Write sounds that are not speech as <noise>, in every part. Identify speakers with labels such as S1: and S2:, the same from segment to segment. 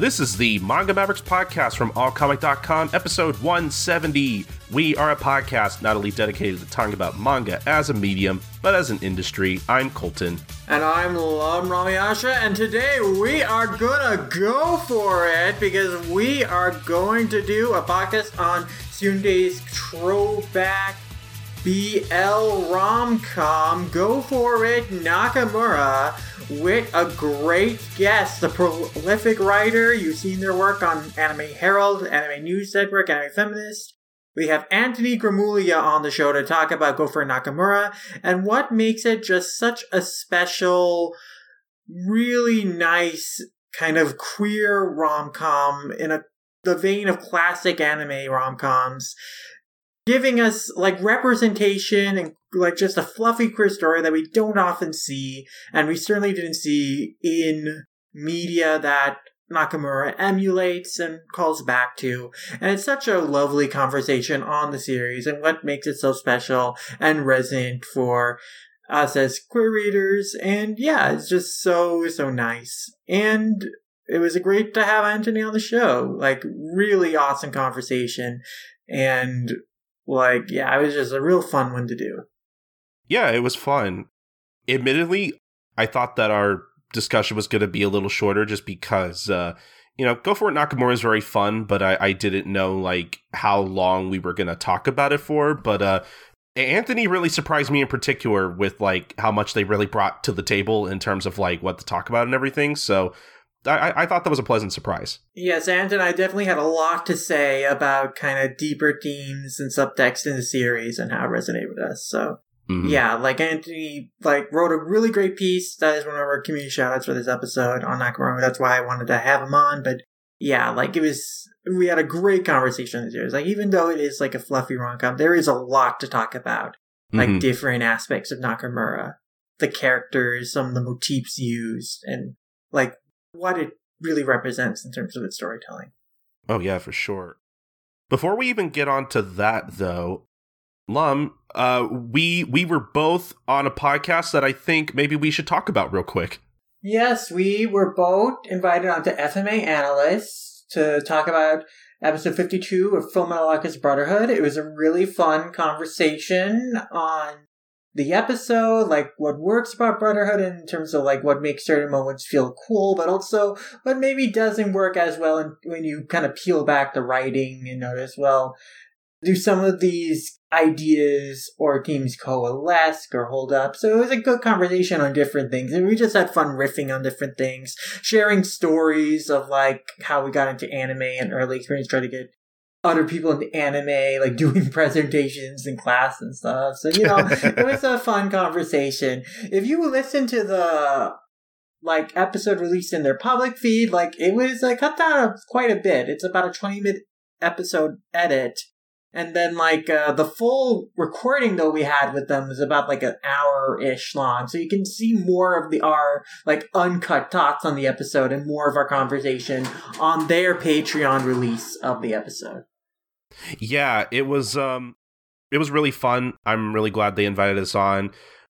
S1: This is the Manga Mavericks podcast from allcomic.com, episode 170. We are a podcast not only dedicated to talking about manga as a medium, but as an industry. I'm Colton.
S2: And I'm Lum Ramyasha, and today we are gonna go for it because we are going to do a podcast on Syundei's throwback BL rom-com Go For It Nakamura with a great guest, the prolific writer. You've seen their work on Anime Herald, Anime News Network, Anime Feminist. We have Anthony Gramuglia on the show to talk about Go For Nakamura and what makes it just such a special, really nice kind of queer rom-com in a the vein of classic anime rom-coms giving us like representation and like just a fluffy queer story that we don't often see, and we certainly didn't see in media that Nakamura emulates and calls back to. And it's such a lovely conversation on the series and what makes it so special and resonant for us as queer readers. And yeah, it's just so, so nice. And it was great to have Anthony on the show. Like, really awesome conversation. And like, yeah, it was just a real fun one to do.
S1: Yeah, it was fun. Admittedly, I thought that our discussion was going to be a little shorter just because, uh, you know, Go For It Nakamura is very fun, but I, I didn't know, like, how long we were going to talk about it for. But, uh, Anthony really surprised me in particular with, like, how much they really brought to the table in terms of, like, what to talk about and everything. So, I, I thought that was a pleasant surprise.
S2: Yes, and and I definitely had a lot to say about kind of deeper themes and subtext in the series and how it resonated with us. So mm-hmm. yeah, like Anthony like wrote a really great piece. That is one of our community shoutouts for this episode on Nakamura. That's why I wanted to have him on. But yeah, like it was we had a great conversation this series. Like even though it is like a fluffy rom com, there is a lot to talk about. Like mm-hmm. different aspects of Nakamura. The characters, some of the motifs used, and like what it really represents in terms of its storytelling.
S1: Oh yeah, for sure. Before we even get on to that though, Lum, uh, we we were both on a podcast that I think maybe we should talk about real quick.
S2: Yes, we were both invited onto FMA Analysts to talk about episode 52 of Full Metal Brotherhood. It was a really fun conversation on the episode, like what works about Brotherhood in terms of like what makes certain moments feel cool, but also what maybe doesn't work as well in, when you kind of peel back the writing and notice, well, do some of these ideas or themes coalesce or hold up? So it was a good conversation on different things, and we just had fun riffing on different things, sharing stories of like how we got into anime and early experience, trying to get other people in the anime, like <laughs> doing presentations in class and stuff. So, you know, it was a fun conversation. If you listen to the like episode released in their public feed, like it was like cut down quite a bit. It's about a 20 minute episode edit. And then like uh, the full recording though we had with them was about like an hour ish long, so you can see more of the our like uncut thoughts on the episode and more of our conversation on their Patreon release of the episode.
S1: Yeah, it was um it was really fun. I'm really glad they invited us on.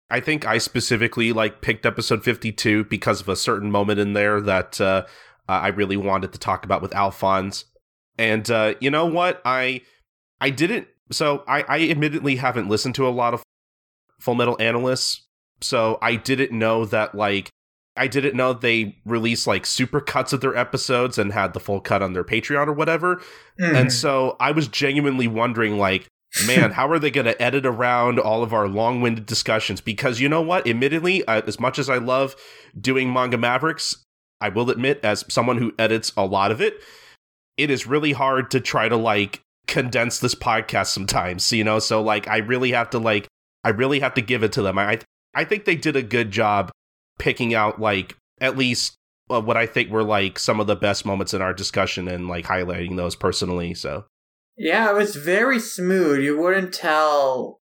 S1: I think I specifically like picked episode 52 because of a certain moment in there that uh, I really wanted to talk about with Alphonse. And uh, you know what? I I didn't so I, I admittedly haven't listened to a lot of Full Metal Analysts, so I didn't know that like I didn't know they released like super cuts of their episodes and had the full cut on their Patreon or whatever. Mm. And so I was genuinely wondering, like, man, how are they going to edit around all of our long winded discussions? Because you know what? Admittedly, uh, as much as I love doing Manga Mavericks, I will admit, as someone who edits a lot of it, it is really hard to try to like condense this podcast sometimes, you know? So like I really have to like I really have to give it to them. I I think they did a good job picking out like at least uh, what I think were like some of the best moments in our discussion and like highlighting those personally. So
S2: yeah, it was very smooth. You wouldn't tell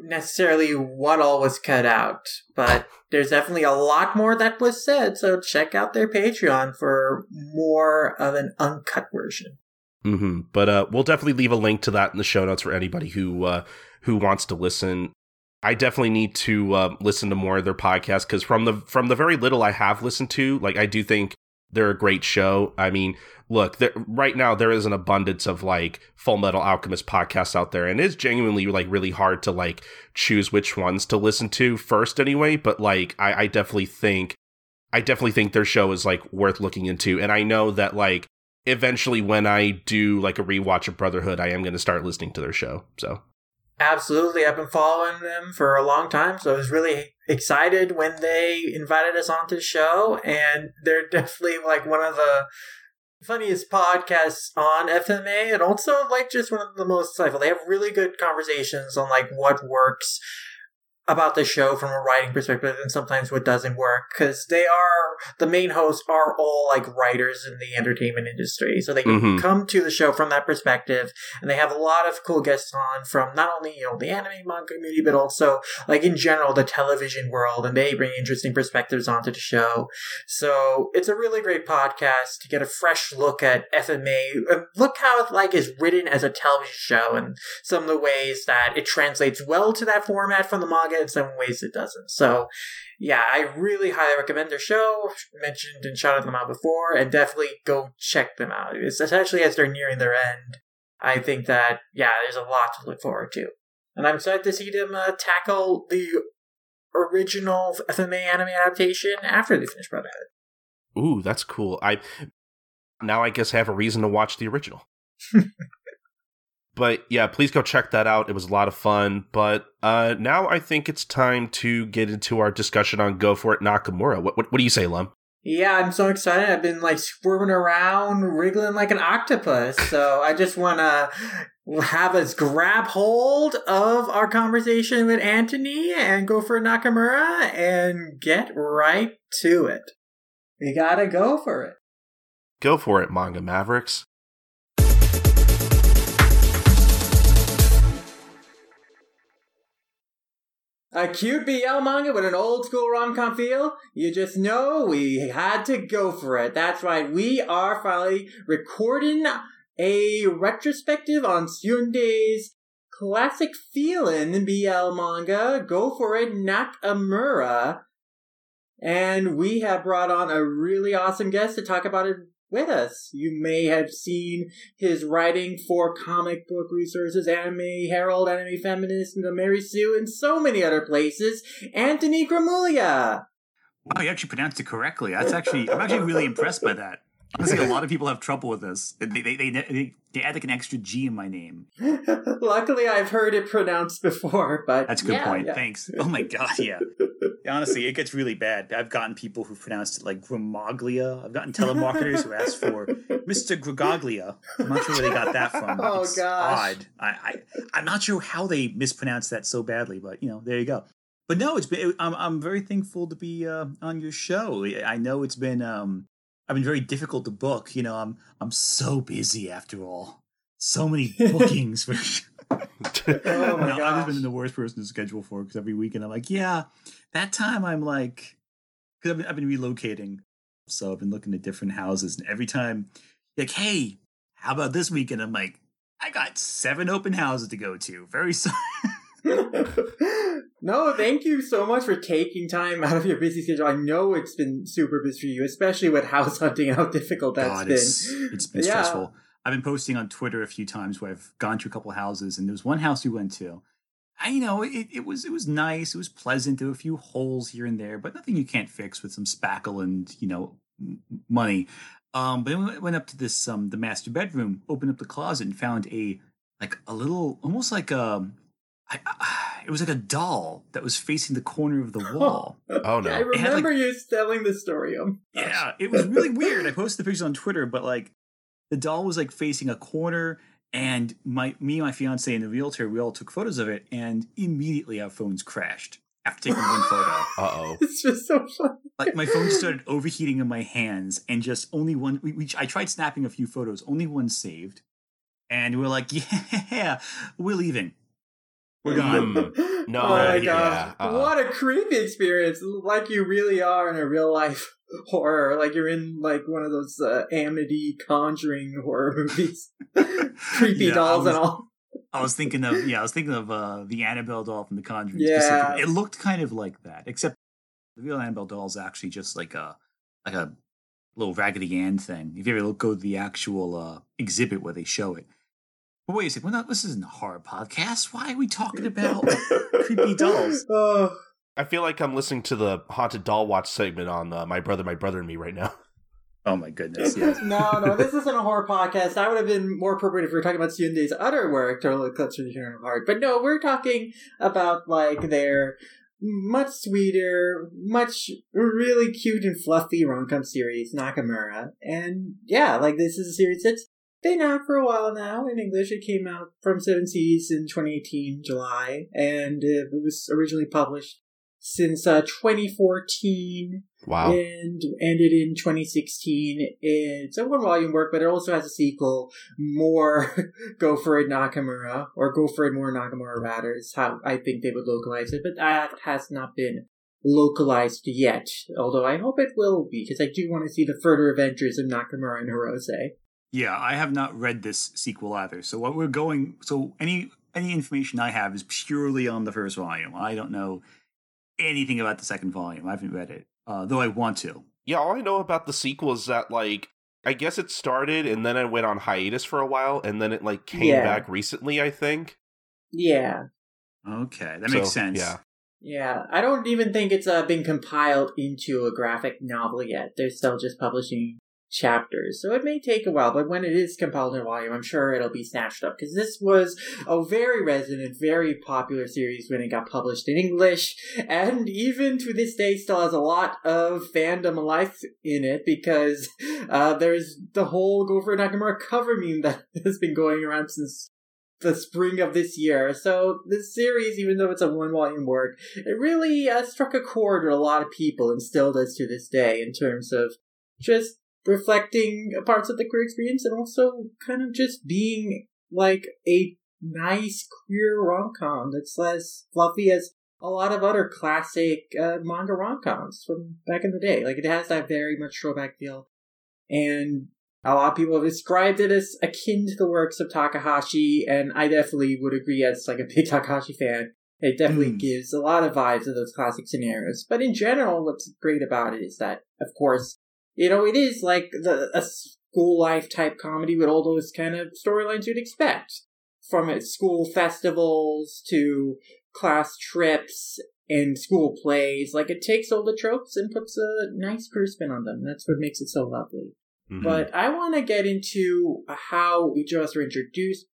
S2: necessarily what all was cut out, but <laughs> there's definitely a lot more that was said. So check out their Patreon for more of an uncut version.
S1: Mm-hmm. But uh, we'll definitely leave a link to that in the show notes for anybody who uh, who wants to listen. I definitely need to uh, listen to more of their podcasts because from the from the very little I have listened to, like I do think they're a great show. I mean, look, right now there is an abundance of like Full Metal Alchemist podcasts out there, and it's genuinely like really hard to like choose which ones to listen to first, anyway. But like, I, I definitely think, I definitely think their show is like worth looking into, and I know that like eventually when I do like a rewatch of Brotherhood, I am going to start listening to their show. So
S2: Absolutely. I've been following them for a long time, so I was really excited when they invited us onto the show, and they're <laughs> definitely like one of the funniest podcasts on FMA, and also like just one of the most insightful. They have really good conversations on like what works about the show from a writing perspective and sometimes what doesn't work because they are the main hosts are all like writers in the entertainment industry so they can
S1: Mhm.
S2: come to the show from that perspective and they have a lot of cool guests on from not only you know the anime manga community but also like in general the television world and they bring interesting perspectives onto the show so it's a really great podcast to get a fresh look at fma and look how it like is written as a television show and some of the ways that it translates well to that format from the manga in some ways it doesn't. So yeah i really highly recommend their show. Mentioned and shouted them out before and definitely go check them out. It's especially as they're nearing their end i think that yeah there's a lot to look forward to. And i'm excited to see them uh, tackle the original fma anime adaptation after they finish brotherhood.
S1: Ooh, that's cool. I now I guess I have a reason to watch the original. <laughs> but yeah, please go check that out. It was a lot of fun. But uh, now I think it's time to get into our discussion on Go For It Nakamura. What what, what do you say, Lum?
S2: Yeah, I'm so excited. I've been like squirming around, wriggling like an octopus. So I just want to have us grab hold of our conversation with Anthony and go for Nakamura and get right to it. We gotta go for it.
S1: Go for it, Manga Mavericks.
S2: A cute BL manga with an old school rom com feel? You just know we had to go for it. That's right, we are finally recording a retrospective on Syundei's classic feeling BL manga, Go For It Nakamura. And we have brought on a really awesome guest to talk about it with us. You may have seen his writing for comic book resources, Anime Herald, Anime Feminist, and the Mary Sue, and so many other places. Anthony Gramuglia.
S3: Wow, you actually pronounced it correctly. That's actually I'm actually really impressed by that. Honestly, a lot of people have trouble with this. They they they, they, they add like an extra G in my name. <laughs>
S2: Luckily, I've heard it pronounced before, but
S3: That's a good
S2: yeah,
S3: point.
S2: yeah.
S3: Thanks. Oh my god, yeah. <laughs> Honestly, it gets really bad. I've gotten people who pronounced it like Gramaglia. I've gotten telemarketers who asked for Mr. Gragaglia. I'm not sure where they got that from. <laughs>
S2: Oh,
S3: it's
S2: gosh.
S3: odd. I, I I'm not sure how they mispronounced that so badly, but you know, there you go. But no, it's been. I'm I'm very thankful to be uh, on your show. I know it's been um I've been very difficult to book. You know, I'm I'm so busy after all. So many <laughs> bookings for.
S2: Oh my
S3: no, <laughs> I've just been in the worst person to schedule for because every weekend I'm like, yeah, that time I'm like, because I've been, I've been relocating, so I've been looking at different houses, and every time, like, hey, how about this weekend? I'm like, I got seven open houses to go to. Very <laughs> sorry. <laughs>
S2: no, thank you so much for taking time out of your busy schedule. I know it's been super busy for you, especially with house hunting and how difficult that's
S3: God,
S2: been.
S3: it's it's been
S2: Yeah.
S3: stressful. I've been posting on Twitter a few times where I've gone to a couple houses, and there was one house we went to. I you know it, it was it was nice, it was pleasant. There were a few holes here and there, but nothing you can't fix with some spackle and you know money. Um, but then we went up to this um the master bedroom, opened up the closet, and found a like a little almost like a. I, I, <sighs> it was like a doll that was facing the corner of the <laughs> wall.
S1: Oh
S2: I
S1: no.
S3: had, like-
S2: remember you telling the story. Um,
S3: Yeah, it was really <laughs> weird. I posted the pictures on Twitter, but like the doll was like facing a corner, and my me, my fiance, and the realtor, we all took photos of it, and immediately our phones crashed after taking one photo. <laughs>
S1: Uh oh.
S2: it's just so fun.
S3: Like my phone just started overheating in my hands, and just only one. We, we I tried snapping a few photos, only one saved, and we're like, yeah, we're leaving. We're <laughs> gone.
S1: Mm. No,
S2: oh my
S1: yeah,
S2: gosh.
S1: uh-uh.
S2: What a creepy experience. Like you really are in a real life <laughs> horror. Like you're in like one of those uh, Amity conjuring horror movies. <laughs> creepy
S3: Yeah,
S2: dolls and all.
S3: I was thinking of yeah, I was thinking of uh, the Annabelle doll from The Conjuring.
S2: Yeah.
S3: it looked kind of like that, except the real Annabelle doll is actually just like a like a little Raggedy Ann thing. If you ever go to the actual uh, exhibit where they show it. But wait a second, we're not. This isn't a horror podcast. Why are we talking <laughs> about creepy dolls? <laughs>
S2: Oh,
S1: I feel like I'm listening to the haunted doll watch segment on uh, my brother, my brother, and me right now. <laughs>
S3: Oh my goodness! Yes.
S2: no, no, this isn't a horror podcast. That would have been more appropriate if we were talking about Syundei's other work, Total Eclipse of the Eternal Heart. But no, we're talking about like their much sweeter, much really cute and fluffy rom-com series, Nakamura. And yeah, like this is a series that's been out for a while now. In English, it came out from Seven Seas in 2018, July, and it was originally published since uh, 2014
S1: Wow.
S2: and ended in 2016. It's a one volume work, but it also has a sequel, more <laughs> Go For It Nakamura, or Go For It More Nakamura rather, is how I think they would localize it, but that has not been localized yet, although I hope it will be, because I do want to see the further adventures of Nakamura and Hirose.
S3: Yeah, I have not read this sequel either. So what we're going so any any information I have is purely on the first volume. I don't know anything about the second volume. I haven't read it. Uh, though I want to.
S1: Yeah, all I know about the sequel is that like I guess it started and then it went on hiatus for a while and then it like came
S2: Yeah.
S1: back recently, I think.
S2: Yeah.
S3: Okay, that makes
S1: So,
S3: sense.
S1: Yeah.
S2: Yeah, I don't even think it's uh, been compiled into a graphic novel yet. They're still just publishing chapters, so it may take a while. But when it is compiled in a volume, I'm sure it'll be snatched up because this was a very resonant, very popular series when it got published in English, and even to this day still has a lot of fandom life in it because uh, there's the whole Go for Nakamura cover meme that <laughs> has been going around since the spring of this year. So this series, even though it's a one volume work, it really uh, struck a chord with a lot of people and still does to this day in terms of just reflecting parts of the queer experience and also kind of just being like a nice queer rom com that's less fluffy as a lot of other classic uh, manga rom coms from back in the day. Like it has that very much throwback feel. And a lot of people have described it as akin to the works of Takahashi, and I definitely would agree as like a big <laughs> Takahashi fan. It definitely
S3: Mm.
S2: gives a lot of vibes of those classic scenarios. But in general, what's great about it is that, of course, you know, it is like the a school life type comedy with all those kind of storylines you'd expect. From its school festivals to class trips and school plays. Like it takes all the tropes and puts a nice spin on them. That's what makes it so lovely.
S1: Mhm.
S2: But I want to get into how each of us were introduced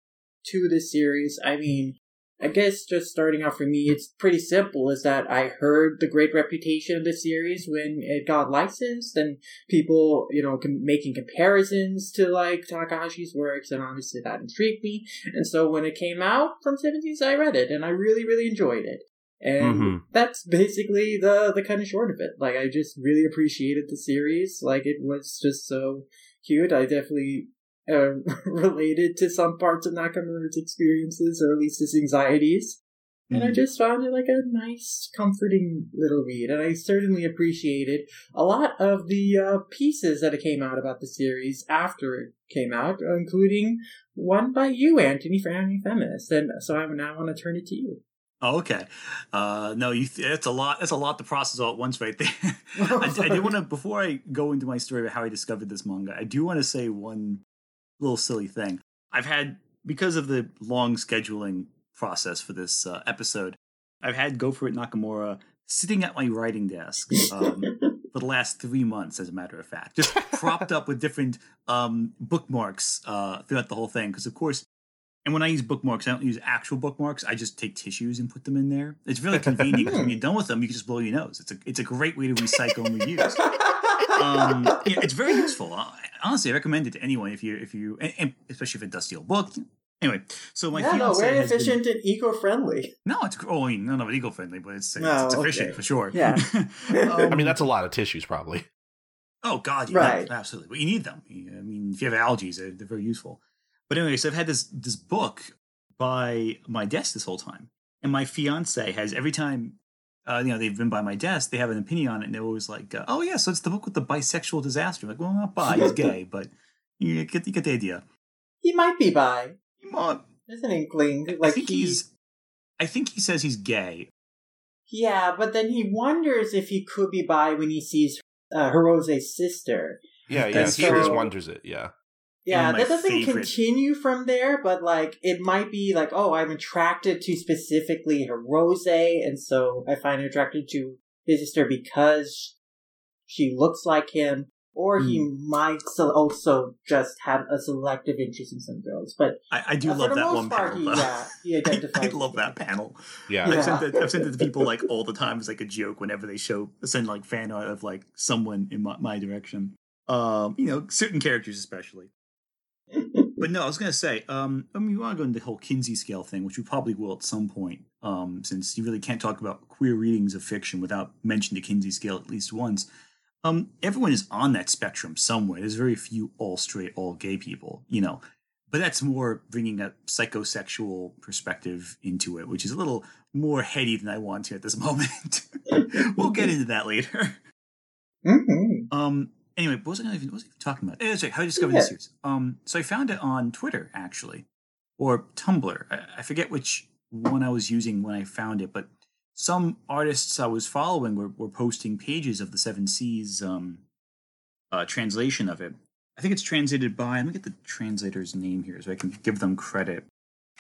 S2: to this series. I mean, I guess just starting out for me, it's pretty simple. Is that I heard the great reputation of the series when it got licensed, and people, you know, com- making comparisons to like Takahashi's works, and obviously that intrigued me. And so when it came out from Seven Seas, I read it, and I really, really enjoyed it. And
S1: Mhm.
S2: that's basically the the kind of short of it. Like I just really appreciated the series. Like it was just so cute. I definitely uh, <laughs> related to some parts of Nakamura's experiences, or at least his anxieties. And I
S3: Mhm.
S2: just found it like a nice, comforting little read. And I certainly appreciated a lot of the uh, pieces that came out about the series after it came out, including one by you, Anthony, for Anime Feminist. And so I now want to turn it to you.
S3: Oh, okay. Uh, no, you. Th- that's a lot. That's a lot to process all at once, right there. <laughs> I, I do want to before I go into my story about how I discovered this manga. I do want to say one little silly thing. I've had because of the long scheduling process for this uh, episode. I've had Go for It Nakamura sitting at my writing desk um, <laughs> for the last three months, as a matter of fact, just propped up with different um, bookmarks uh, throughout the whole thing. Because of course, and when I use bookmarks, I don't use actual bookmarks. I just take tissues and put them in there. It's really convenient when you're done with them, you can just blow your nose. It's a it's a great way to recycle and reuse. <laughs> Um, <laughs> yeah, it's very useful. Uh, Honestly, I recommend it to anyone if you if you and, and especially if it's a dusty old book. Anyway, so my
S2: yeah, no,
S3: fiance
S2: very
S3: has been-
S2: efficient and eco-friendly.
S3: no, it's oh, I mean, none of it eco friendly, but it's it's,
S2: Oh,
S3: it's efficient
S2: okay.
S3: for sure.
S2: Yeah.
S3: Um, <laughs> <laughs>
S1: I mean, that's a lot of tissues, probably.
S3: Oh God, yeah,
S2: Right.
S3: absolutely. But you need them. I mean, if you have allergies, they're, they're very useful. But anyway, so I've had this this book by my desk this whole time, and my fiance has every time. Uh, you know, they've been by my desk. They have an opinion on it, and they're always like, uh, "Oh yeah, so it's the book with the bisexual disaster." I'm like, well, not bi, he's gay, but you get you get the idea.
S2: He might be bi.
S3: might.
S2: There's an inkling.
S3: I
S2: Like
S3: think
S2: he,
S3: he's. I think he says he's gay.
S2: yeah, but then he wonders if he could be bi when he sees uh, Hirose's sister.
S1: Yeah, yeah.
S3: That's
S1: He always wonders it. Yeah.
S2: Yeah, that doesn't
S3: favorite-
S2: continue from there, but like it might be like, oh, I'm attracted to specifically Hirose, and so I find attracted to his sister because she looks like him, or he
S3: Hmm.
S2: might so also just have a selective interest in some girls. But
S3: I, I do
S2: uh,
S3: love that one
S2: part,
S3: panel.
S2: he, yeah, he <laughs>
S3: I. I love that panel.
S1: Yeah.
S2: Yeah.
S3: I've, sent it, I've sent it to people like all the time as like a joke whenever they show send like fan art of like someone in my, my direction. Um, you know, certain characters especially. But no, I was gonna say, um, I mean, we want to go into the whole Kinsey scale thing, which we probably will at some point, um, since you really can't talk about queer readings of fiction without mentioning the Kinsey scale at least once. Um, everyone is on that spectrum somewhere. There's very few all straight, all gay people, you know. But that's more bringing a psychosexual perspective into it, which is a little more heady than I want to at this <laughs> moment. we'll get into that later.
S2: Mhm.
S3: Um. Anyway, what was I even, what was I even talking about? That's right. How I discovered
S2: Yeah.
S3: this series. Um. So I found it on Twitter actually, or Tumblr. I, I forget which one I was using when I found it, but some artists I was following were, were posting pages of the Seven Seas um, uh, translation of it. I think it's translated by. Let me get the translator's name here so I can give them credit.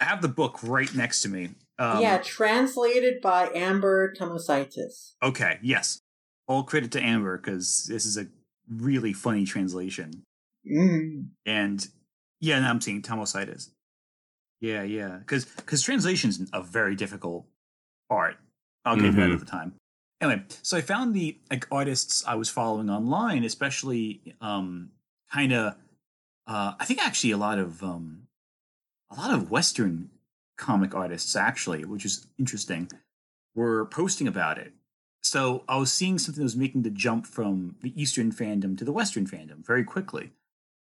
S3: I have the book right next to me. Um,
S2: yeah, translated by Amber Tamosaitis.
S3: Okay. Yes. All credit to Amber because this is a really funny translation.
S2: Mm.
S3: And yeah, now I'm seeing Tamosaitis. Yeah, yeah. Because because translation's a very difficult art. I'll get into that
S1: Mhm.
S3: at the time. Anyway, so I found the like artists I was following online, especially um kind of uh I think actually a lot of um a lot of Western comic artists actually, which is interesting, were posting about it. So I was seeing something that was making the jump from the Eastern fandom to the Western fandom very quickly.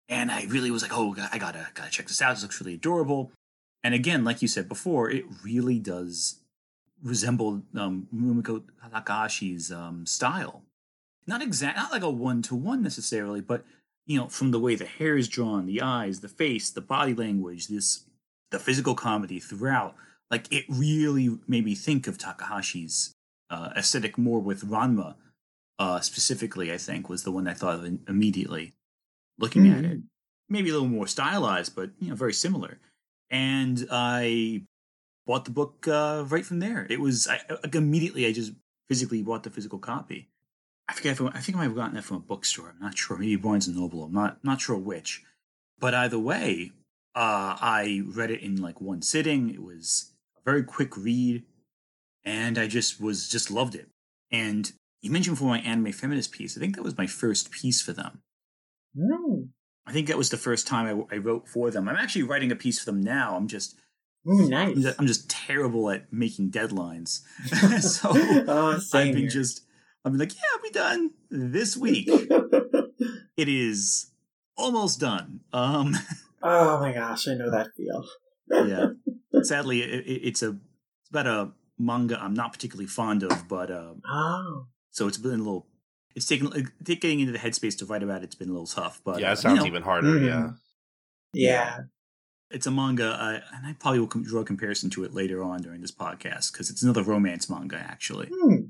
S3: And I really was like, oh, I gotta gotta check this out. This looks really adorable. And again, like you said before, it really does resemble um, Rumiko Takahashi's um, style. Not exact, not like a one to one necessarily, but you know, from the way the hair is drawn, the eyes, the face, the body language, this the physical comedy throughout. Like it really made me think of Takahashi's uh, aesthetic more with Ranma, uh, specifically. I think was the one I thought of in- immediately looking at it. Maybe a little more stylized, but you know, very similar. And I bought the book uh, right from there. It was I, like immediately. I just physically bought the physical copy. I forget. If I, I think I might have gotten that from a bookstore. I'm not sure. Maybe Barnes and Noble. I'm not not sure which. But either way, uh, I read it in like one sitting. It was a very quick read, and I just was just loved it. And you mentioned for my anime feminist piece. I think that was my first piece for them.
S2: Mm.
S3: I think that was the first time I, I wrote for them. I'm actually writing a piece for them now. I'm just
S2: Ooh,
S3: I'm
S2: nice.
S3: just, I'm just terrible at making deadlines. <laughs> <laughs> so
S2: oh,
S3: I've been
S2: here.
S3: just I've been like, yeah, I'll be done this <laughs> week. it is almost done. Um,
S2: oh my gosh, I know that feel.
S3: yeah. Sadly, it, it, it's a it's about a manga I'm not particularly fond of, but um,
S2: Oh.
S3: so it's been a little. It's taken like, getting into the headspace to write about it's been a little tough, but
S1: yeah,
S3: uh,
S1: it sounds
S3: you know,
S1: even harder.
S2: Mhm.
S1: Yeah.
S2: Yeah.
S3: it's a manga, uh, and I probably will com- draw a comparison to it later on during this podcast because it's another romance manga actually
S2: Hmm.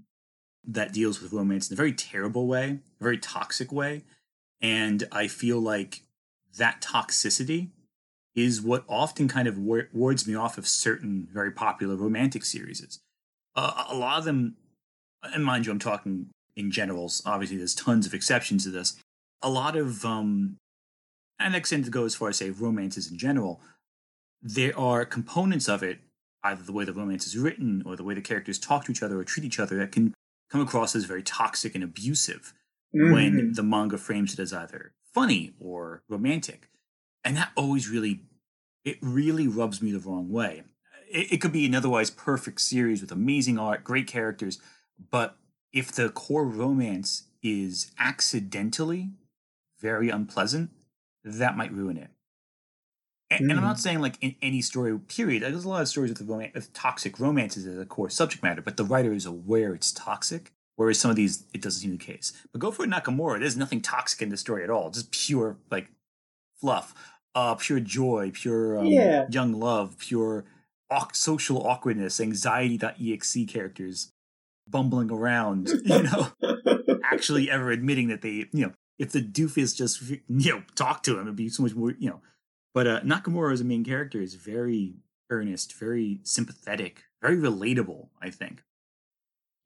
S3: that deals with romance in a very terrible way, a very toxic way, and I feel like that toxicity is what often kind of wa- wards me off of certain very popular romantic series. Uh, a lot of them, and mind you, I'm talking in generals. Obviously, there's tons of exceptions to this. A lot of, um, and I extend to go as far as say romances in general. There are components of it, either the way the romance is written or the way the characters talk to each other or treat each other, that can come across as very toxic and abusive when
S2: Mhm.
S3: the manga frames it as either funny or romantic. And that always really, it really rubs me the wrong way. It, it could be an otherwise perfect series with amazing art, great characters, but if the core romance is accidentally very unpleasant, that might ruin it. And, and I'm not hmm. saying like in any story period. There's a lot of stories with, with toxic romances as a core subject matter, but the writer is aware it's toxic. Whereas some of these, it doesn't seem the case. But go for Nakamura. There's nothing toxic in the story at all. Just pure like fluff, uh, pure joy, pure um,
S2: Yeah.
S3: young love, pure social awkwardness, anxiety.exe characters bumbling around. <laughs> You know, actually ever admitting that they, you know, if the doofus just you know talk to him, it'd be so much more you know. But uh, Nakamura as a main character is very earnest, very sympathetic, very relatable. I think.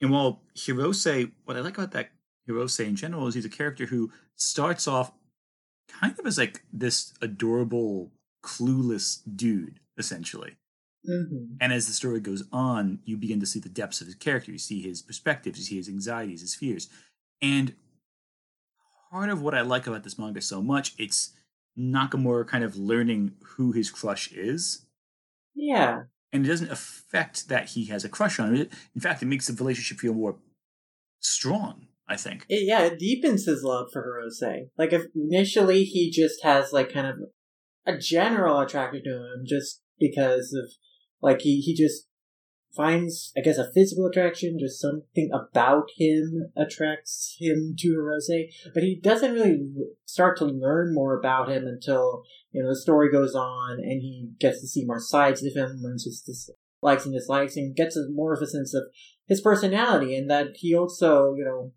S3: And while Hirose, what I like about that Hirose in general is he's a character who starts off kind of as like this adorable, clueless dude, essentially.
S2: Mm-hmm.
S3: And as the story goes on, you begin to see the depths of his character. You see his perspectives, you see his anxieties, his fears. And part of what I like about this manga so much, it's Nakamura kind of learning who his crush is.
S2: Yeah.
S3: And it doesn't affect that he has a crush on it. In fact, it makes the relationship feel more strong, I think.
S2: It, yeah, it deepens his love for Hirose. Like, if initially he just has, like, kind of a general attraction to him just because of, like, he, he just finds, I guess, a physical attraction, just something about him attracts him to Hirose, but he doesn't really start to learn more about him until, you know, the story goes on and he gets to see more sides of him, learns his dislikes and dislikes, and gets more of a sense of his personality, and that he also, you know,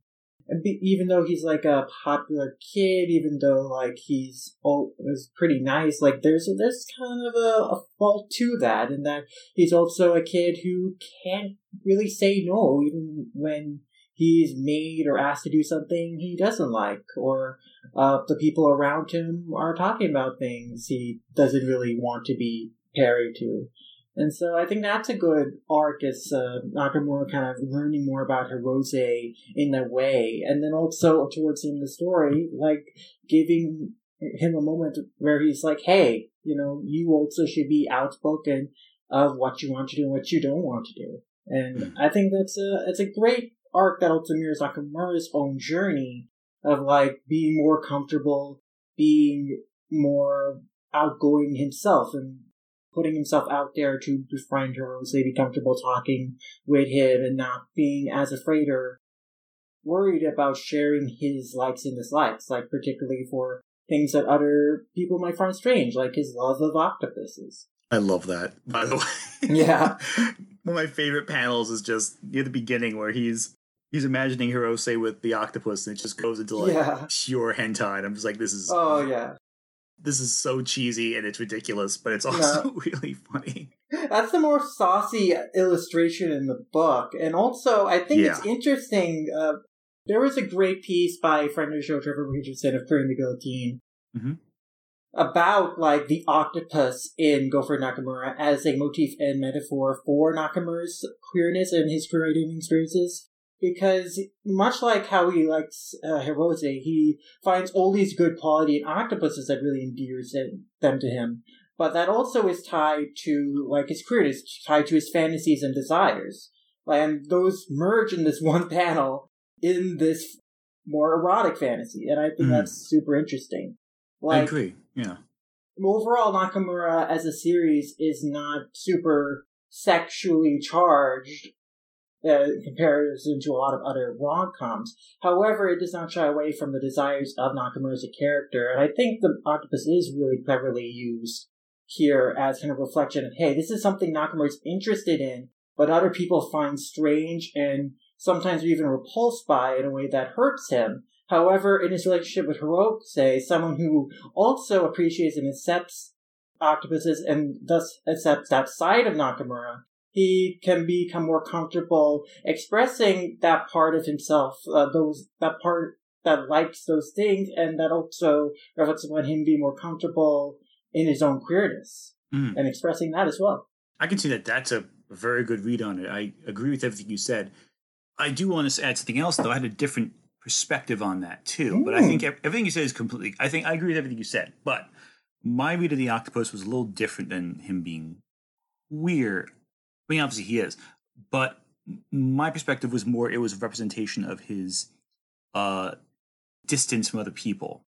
S2: even though he's like a popular kid, even though like he's oh is pretty nice, like there's there's kind of a, a fault to that, in that he's also a kid who can't really say no, even when he's made or asked to do something he doesn't like, or uh, the people around him are talking about things he doesn't really want to be parried to. And so I think that's a good arc as uh, Nakamura kind of learning more about Hirose in that way. And then also towards the end of the story, like giving him a moment where he's like, hey, you know, you also should be outspoken of what you want to do and what you don't want to do. And I think that's a, it's a great arc that also mirrors Nakamura's own journey of like being more comfortable, being more outgoing himself and putting himself out there to befriend her or say be comfortable talking with him and not being as afraid or worried about sharing his likes and dislikes, like particularly for things that other people might find strange, like his love of octopuses.
S3: I love that, by the <laughs> way.
S2: Yeah.
S3: One of my favorite panels is just near the beginning where he's he's imagining Hirose with the octopus and it just goes into like
S2: Yeah.
S3: pure hentai. And I'm just like, this is
S2: Oh yeah.
S3: This is so cheesy and it's ridiculous, but it's also <laughs> really funny.
S2: That's the more saucy illustration in the book. And also, I think it's interesting. Uh, there was a great piece by friend of the show, Trevor Richardson of Clearing the Guillotine,
S3: Mhm.
S2: about like the octopus in Go For Nakamura as a motif and metaphor for Nakamura's queerness and his queer identity experiences. Because much like how he likes uh, Hirose, he finds all these good quality in octopuses that really endears them to him but that also is tied to like his queerness, tied to his fantasies and desires. And those merge in this <laughs> one panel in this more erotic fantasy, and I think
S3: Mhm.
S2: that's super interesting.
S3: I agree. Yeah.
S2: overall, Nakamura as a series is not super sexually charged. Uh, comparison to a lot of other rom coms. However, it does not shy away from the desires of Nakamura as a character, and I think the octopus is really cleverly used here as kind of reflection of, hey, this is something Nakamura is interested in, but other people find strange and sometimes even repulsed by in a way that hurts him. However, in his relationship with Hirose, someone who also appreciates and accepts octopuses and thus accepts that side of Nakamura, he can become more comfortable expressing that part of himself, uh, those that part that likes those things, and that also reflects upon him being more comfortable in his own queerness
S3: Mm.
S2: and expressing that as well.
S3: I can see that that's a very good read on it. I agree with everything you said. I do want to add something else, though. I had a different perspective on that too. But I
S2: Mm.
S3: think everything you said is completely. I think I agree with everything you said. But my read of the octopus was a little different than him being weird. I mean, obviously he is, but my perspective was more. It was a representation of his uh, distance from other people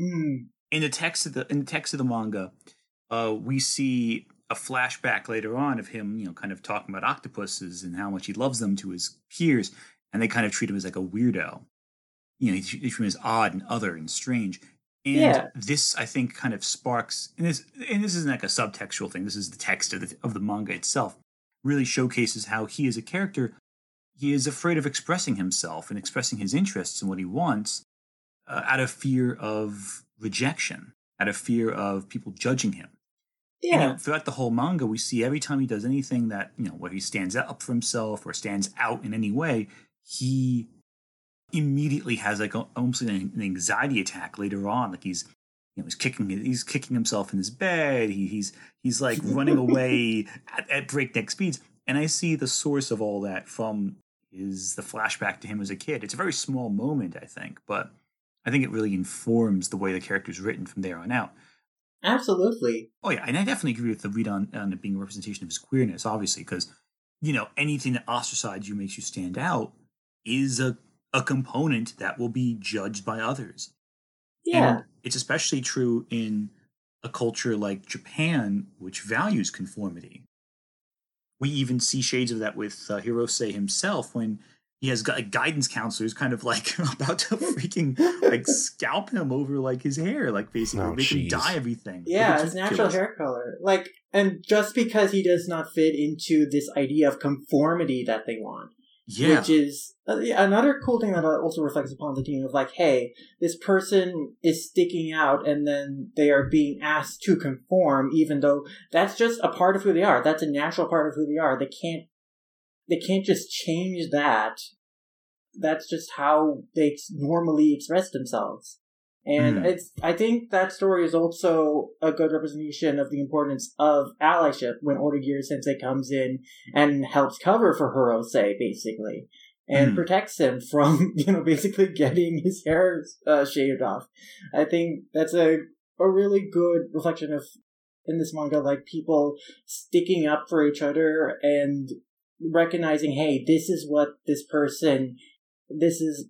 S2: Mm.
S3: in the text of the in the text of the manga, uh, we see a flashback later on of him, you know, kind of talking about octopuses and how much he loves them to his peers, and they kind of treat him as like a weirdo. You know, they treat they treat him as odd and other and strange. And
S2: Yeah.
S3: this, I think, kind of sparks, and this, and this isn't like a subtextual thing. This is the text of the of the manga itself. Really showcases how he, is a character, he is afraid of expressing himself and expressing his interests and what he wants, uh, out of fear of rejection, out of fear of people judging him.
S2: Yeah.
S3: You know, throughout the whole manga, we see every time he does anything that, you know, where he stands up for himself or stands out in any way, he immediately has like a, almost an, an anxiety attack later on. Like he's, you know, he's kicking, he's kicking himself in his bed. He, he's, he's like <laughs> running away at, at breakneck speeds. And I see the source of all that from is the flashback to him as a kid. It's a very small moment, I think, but I think it really informs the way the character is written from there on out.
S2: Absolutely.
S3: Oh yeah, and I definitely agree with the read on, on it being a representation of his queerness, obviously, because you know anything that ostracizes you makes you stand out is a a component that will be judged by others.
S2: Yeah.
S3: And it's especially true in a culture like Japan, which values conformity. We even see shades of that with uh, Hirose himself when he has got a guidance counselor who's kind of like <laughs> about to freaking like <laughs> scalp him over like his hair, like basically
S1: Oh,
S3: make him dye everything.
S2: Yeah, his natural hair color. Like, and just because he does not fit into this idea of conformity that they want,
S3: Yeah,
S2: which is uh, another cool thing that also reflects upon the theme of like, hey, this person is sticking out, and then they are being asked to conform, even though that's just a part of who they are. That's a natural part of who they are. They can't, they can't just change that. That's just how they normally express themselves. And
S3: Mm.
S2: it's, I think that story is also a good representation of the importance of allyship when Otagiri Sensei comes in and helps cover for Hirose, basically, and
S3: Mm.
S2: protects him from, <laughs> you know, basically getting his hair uh, shaved off. I think that's a, a really good reflection of, in this manga, like people sticking up for each other and recognizing, hey, this is what this person, this is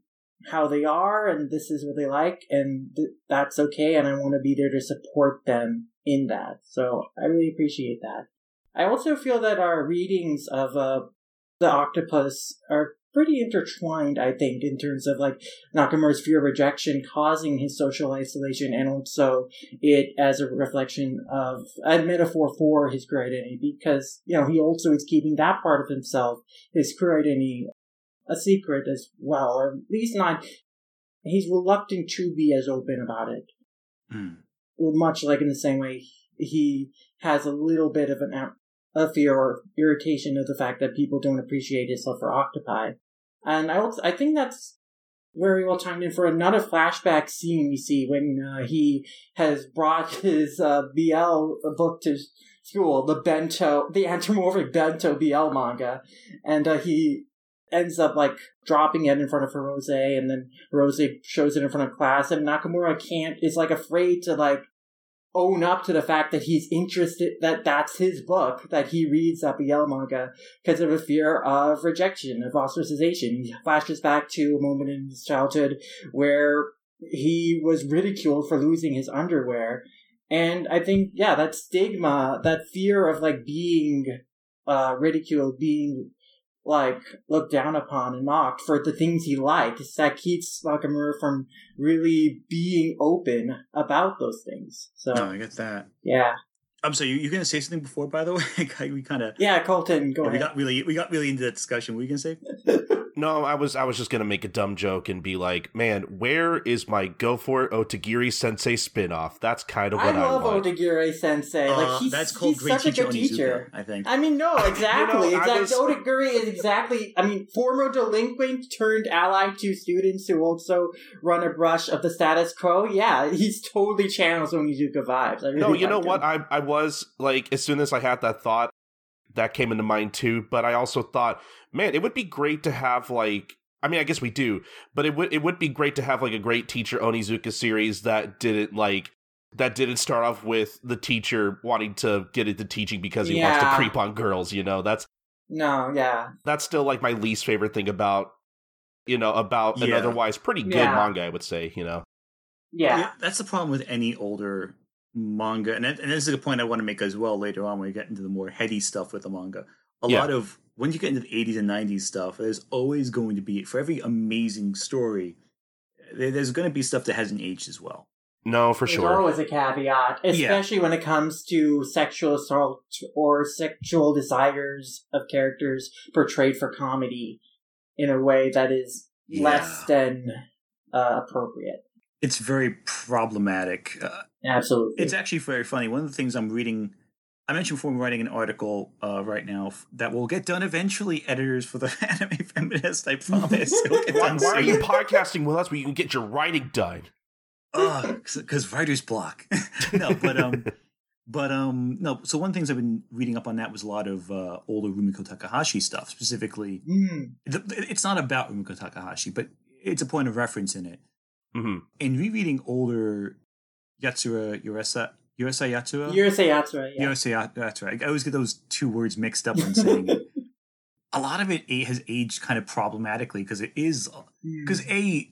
S2: how they are, and this is what they like, and th- that's okay, and I want to be there to support them in that. So I really appreciate that. I also feel that our readings of uh, the octopus are pretty intertwined, I think, in terms of like Nakamura's fear of rejection causing his social isolation and also it as a reflection of a metaphor for his identity because, you know, he also is keeping that part of himself, his identity, a secret as well, or at least not, he's reluctant to be as open about it.
S3: Mm.
S2: much like in the same way he has a little bit of an a- fear or irritation of the fact that people don't appreciate his love for octopi, and I also, I think that's very well timed in for another flashback scene we see when uh, he has brought his uh, BL book to school, the bento, the anthropomorphic bento BL manga, and uh, he ends up like dropping it in front of Rose, and then Rose shows it in front of class, and Nakamura can't is like afraid to like own up to the fact that he's interested that that's his book that he reads that BL manga because of a fear of rejection of ostracization. He flashes back to a moment in his childhood where he was ridiculed for losing his underwear. And I think, yeah, that stigma, that fear of like being uh, ridiculed, being like looked down upon and mocked for the things he likes that keeps Nakamura from really being open about those things. So
S3: No, I get that.
S2: yeah,
S3: I'm sorry, you, you gonna say something before, by the way? <laughs> we kind of
S2: yeah, Colton, go
S3: we
S2: ahead.
S3: got really we got really into that discussion. What were you gonna say? <laughs>
S1: No, I was I was just gonna make a dumb joke and be like, man, where is my Go For It Otagiri Sensei spinoff? That's kind of what I,
S2: love
S1: want.
S2: Otagiri Sensei.
S3: Uh,
S2: like he's,
S3: that's called
S2: he's such a good
S3: Onizuka,
S2: teacher.
S3: I think.
S2: I mean, no, exactly. <laughs>
S1: You know,
S2: exactly.
S1: was-
S2: Otagiri is <laughs> exactly. I mean, former delinquent turned ally to students who also run a brush of the status quo. Yeah, he's totally channels Onizuka vibes. I really
S1: No, you know
S2: like
S1: what? I I was like, as soon as I had that thought, that came into mind too. But I also thought, man, it would be great to have like. I mean, I guess we do, but it would it would be great to have like a great teacher Onizuka series that didn't like that didn't start off with the teacher wanting to get into teaching because he wants to creep on girls. You know, that's
S2: No, yeah,
S1: that's still like my least favorite thing about you know about an otherwise pretty good
S2: Yeah.
S1: manga. I would say, you know.
S2: yeah,
S3: that's the problem with any older manga, and and this is a point I want to make as well later on when we get into the more heady stuff with the manga. A
S1: Yeah.
S3: lot of when you get into the 80s and 90s stuff, there's always going to be for every amazing story, there- there's going to be stuff that hasn't aged as well.
S1: No, for sure.
S2: There's
S1: sure.
S2: always a caveat, especially when it comes to sexual assault or sexual desires of characters portrayed for comedy in a way that is less than uh, appropriate.
S3: It's very problematic. Uh,
S2: Absolutely.
S3: it's actually very funny. One of the things I'm reading, I mentioned before, I'm writing an article uh, right now f- that will get done eventually. Editors for the <laughs> anime feminist, I promise. It'll get
S1: Why, why are you podcasting with us where you can get your writing done?
S3: because writer's block. <laughs> no, but um, but um, no. So one of the things I've been reading up on that was a lot of uh, older Rumiko Takahashi stuff. Specifically,
S2: Mm.
S3: the, it's not about Rumiko Takahashi, but it's a point of reference in it.
S1: Hmm
S3: In rereading older Yatsura Uresa Uresa Yatsura
S2: Yurusei Yatsura, yeah.
S3: Uresa Yatsura, I always get those two words mixed up when saying it. <laughs> A lot of it has aged kind of problematically because it is
S2: Mm.
S3: because a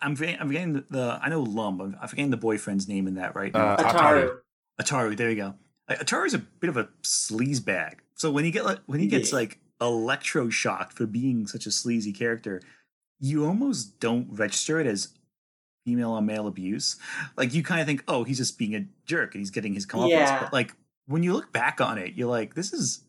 S3: I'm forgetting, I'm forgetting the, the I know Lum I'm, I'm forgetting the boyfriend's name in that right now.
S1: Uh,
S2: Ataru.
S3: Ataru, there you go. Like, Ataru's a bit of a sleaze bag. So when he get like, when he gets
S2: Yeah.
S3: like electroshocked for being such a sleazy character, you almost don't register it as female on male abuse. Like you kind of think, oh, he's just being a jerk and he's getting his comeuppance.
S2: Yeah.
S3: But like when you look back on it, you're like, this is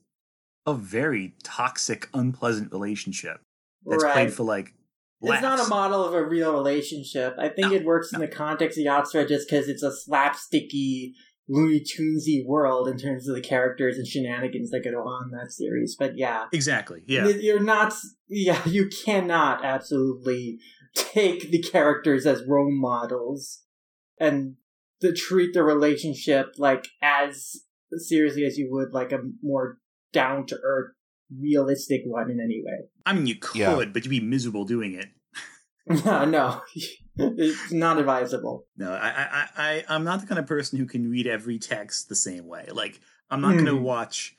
S3: a very toxic, unpleasant relationship that's
S2: right.
S3: played for like.
S2: It's not a model of a real relationship. I think
S3: No,
S2: it works in the context of Yatsura just because it's a slapsticky, Looney Tunesy world in terms of the characters and shenanigans that go on in that series. But yeah,
S3: Exactly. Yeah.
S2: you're not. Yeah, you cannot absolutely take the characters as role models and to treat the relationship like as seriously as you would like a more down to earth, realistic one in any way.
S3: I mean, you could,
S1: Yeah.
S3: but you'd be miserable doing it. <laughs>
S2: No, no, <laughs> it's not advisable.
S3: No, I, I, I, I- I'm not the kind of person who can read every text the same way. Like, I'm not going to
S2: hmm.
S3: watch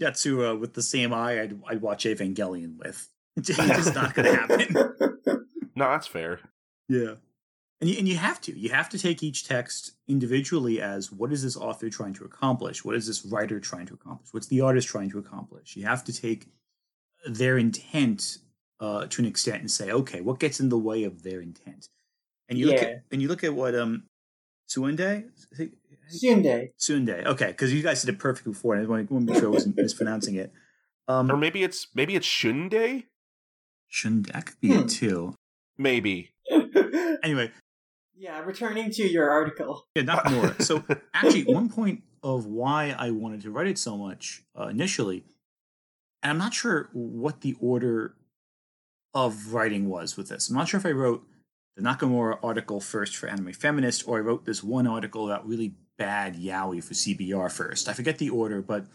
S3: Yatsura with the same eye I'd, I'd watch Evangelion with. <laughs> It's just not going to happen.
S1: No, that's fair.
S3: Yeah. And you, and you have to. You have to take each text individually as what is this author trying to accomplish? What is this writer trying to accomplish? What's the artist trying to accomplish? You have to take their intent uh, to an extent and say, okay, what gets in the way of their intent? And you look at and you look at what um Suende
S2: Sunday.
S3: Sunde. Okay, because you guys did it perfectly before, and I want to make sure I wasn't mispronouncing it. Um,
S1: Or maybe it's maybe it's Shunde.
S3: Shunde, that could be
S2: Hmm.
S3: it too.
S1: Maybe. <laughs>
S3: Anyway,
S2: yeah, returning to your article.
S3: Yeah, not more. So <laughs> actually, one point of why I wanted to write it so much uh, initially, and I'm not sure what the order of writing was with this. I'm not sure if I wrote the Nakamura article first for Anime Feminist, or I wrote this one article about really bad yaoi for CBR first. I forget the order, but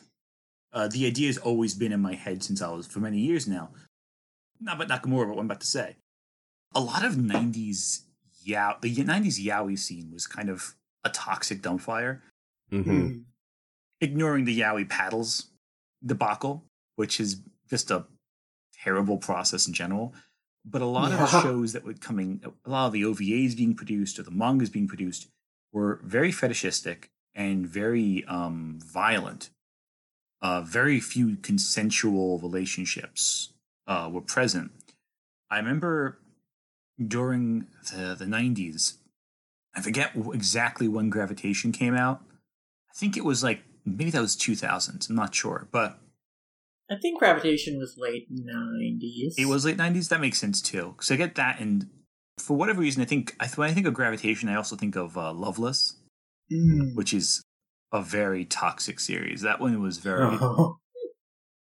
S3: uh, the idea has always been in my head since I was for many years now. Not about Nakamura, but what I'm about to say. A lot of 90s yaoi, the 90s yaoi scene was kind of a toxic dumbfire,
S1: hmm
S3: ignoring the yaoi paddles debacle, which is just a terrible process in general. But a lot of the <laughs> shows that were coming, a lot of the OVAs being produced or the mangas being produced were very fetishistic and very um, violent. Uh, very few consensual relationships uh, were present. I remember during the, the 90s, I forget exactly when Gravitation came out. I think it was like, maybe that was 2000s. I'm not sure. But
S2: I think Gravitation was late nineties.
S3: it was late 90s. That makes sense too. Because I get that. And for whatever reason, I think I, when I think of Gravitation, I also think of uh, Loveless,
S2: Mm.
S3: which is a very toxic series. That one was very. <laughs>
S2: Oh.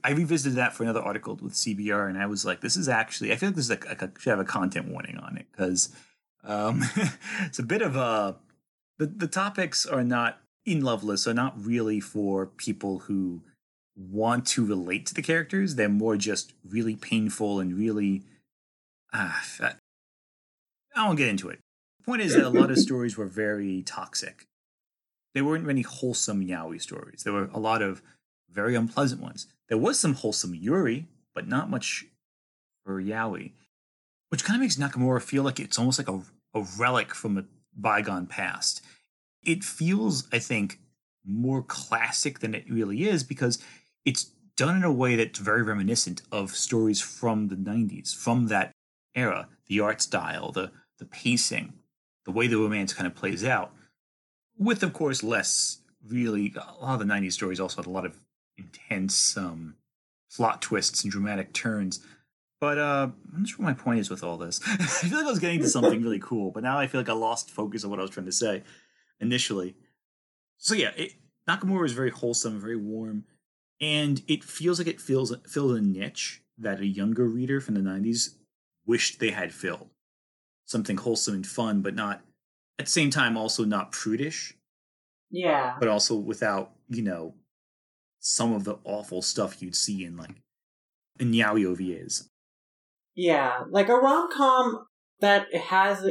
S3: I revisited that for another article with CBR, and I was like, "This is actually." I feel like this is like, like a, should have a content warning on it because um, <laughs> it's a bit of a. The the topics are not in Loveless are not really for people who want to relate to the characters. They're more just really painful and really. Ah, I won't get into it. The point is that a lot of stories were very toxic. There weren't many wholesome yaoi stories. There were a lot of very unpleasant ones. There was some wholesome Yuri, but not much for Yaoi, which kind of makes Nakamura feel like it's almost like a, a relic from a bygone past. It feels, I think, more classic than it really is because it's done in a way that's very reminiscent of stories from the 90s, from that era. The art style, the, the pacing, the way the romance kind of plays out. With, of course, less really, a lot of the 90s stories also had a lot of intense um, plot twists and dramatic turns. But uh, I'm not sure what my point is with all this. <laughs> I feel like I was getting to something really cool, but now I feel like I lost focus on what I was trying to say initially. So yeah, it, Nakamura is very wholesome, very warm, and it feels like it fills filled a niche that a younger reader from the '90s wished they had filled. Something wholesome and fun, but not at the same time also not prudish.
S2: Yeah.
S3: But also without, you know, some of the awful stuff you'd see in like in yaoi OVAs.
S2: Yeah, like a rom com that has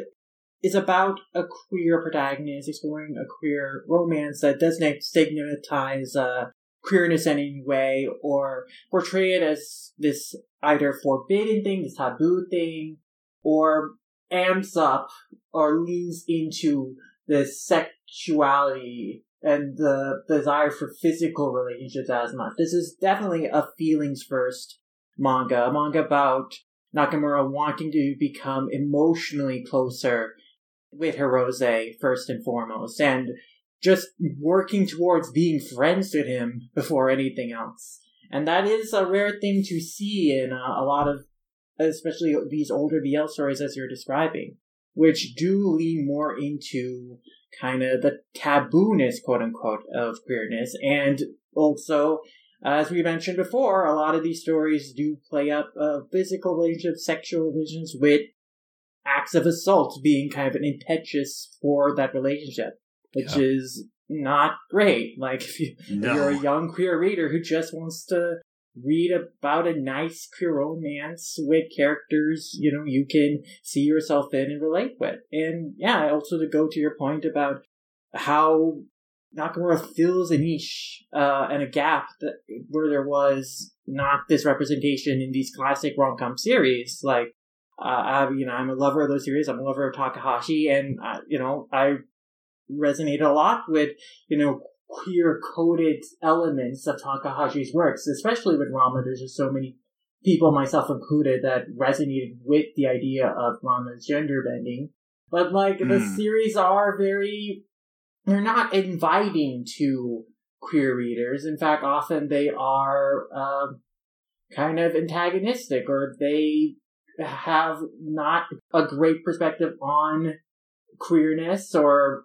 S2: is about a queer protagonist exploring a queer romance that doesn't stigmatize uh, queerness in any way or portray it as this either forbidden thing, this taboo thing, or amps up or leans into the sexuality and the desire for physical relationships as much. This is definitely a feelings first manga, a manga about Nakamura wanting to become emotionally closer with Hirose first and foremost, and just working towards being friends with him before anything else. And that is a rare thing to see in a, a lot of, especially these older BL stories as you're describing, which do lean more into kind of the tabooness, quote unquote, of queerness, and also as we mentioned before, a lot of these stories do play up uh, physical relationships, sexual relations with acts of assault being kind of an impetus for that relationship, which yeah. is not great. Like if, you, no. you're a young queer reader who just wants to read about a nice queer romance with characters you know you can see yourself in and relate with and yeah also to go to your point about how Nakamura fills a niche uh, and a gap that, where there was not this representation in these classic rom com series. Like, uh, I, you know, I'm a lover of those series. I'm a lover of Takahashi, and uh, you know, I resonate a lot with you know queer coded elements of Takahashi's works, especially with Ranma. There's just so many people, myself included, that resonated with the idea of Ranma's gender bending. But like mm. the hmm. series are very they're not inviting to queer readers. In fact, often they are uh, kind of antagonistic or they have not a great perspective on queerness or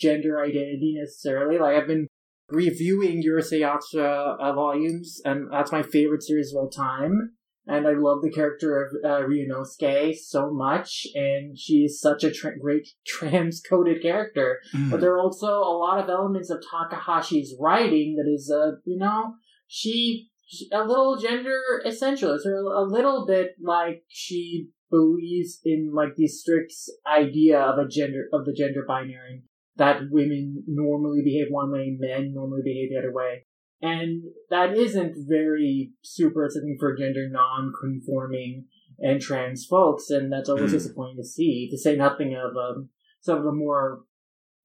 S2: gender identity necessarily. Like I've been reviewing Urusei Yatsura uh, volumes, and that's my favorite series of all time and I love the character of uh, Ryunosuke so much, and she's such a tra- great <laughs> transcoded character. Mm. But there are also a lot of elements of Takahashi's writing that is, uh, you know, she, she a little gender essentialist, or a little bit like she believes in like the strict idea of a gender of the gender binary that women normally behave one way, men normally behave the other way. And that isn't very super something for gender non-conforming and trans folks, and that's always mm. disappointing to see. To say nothing of um, some of the more,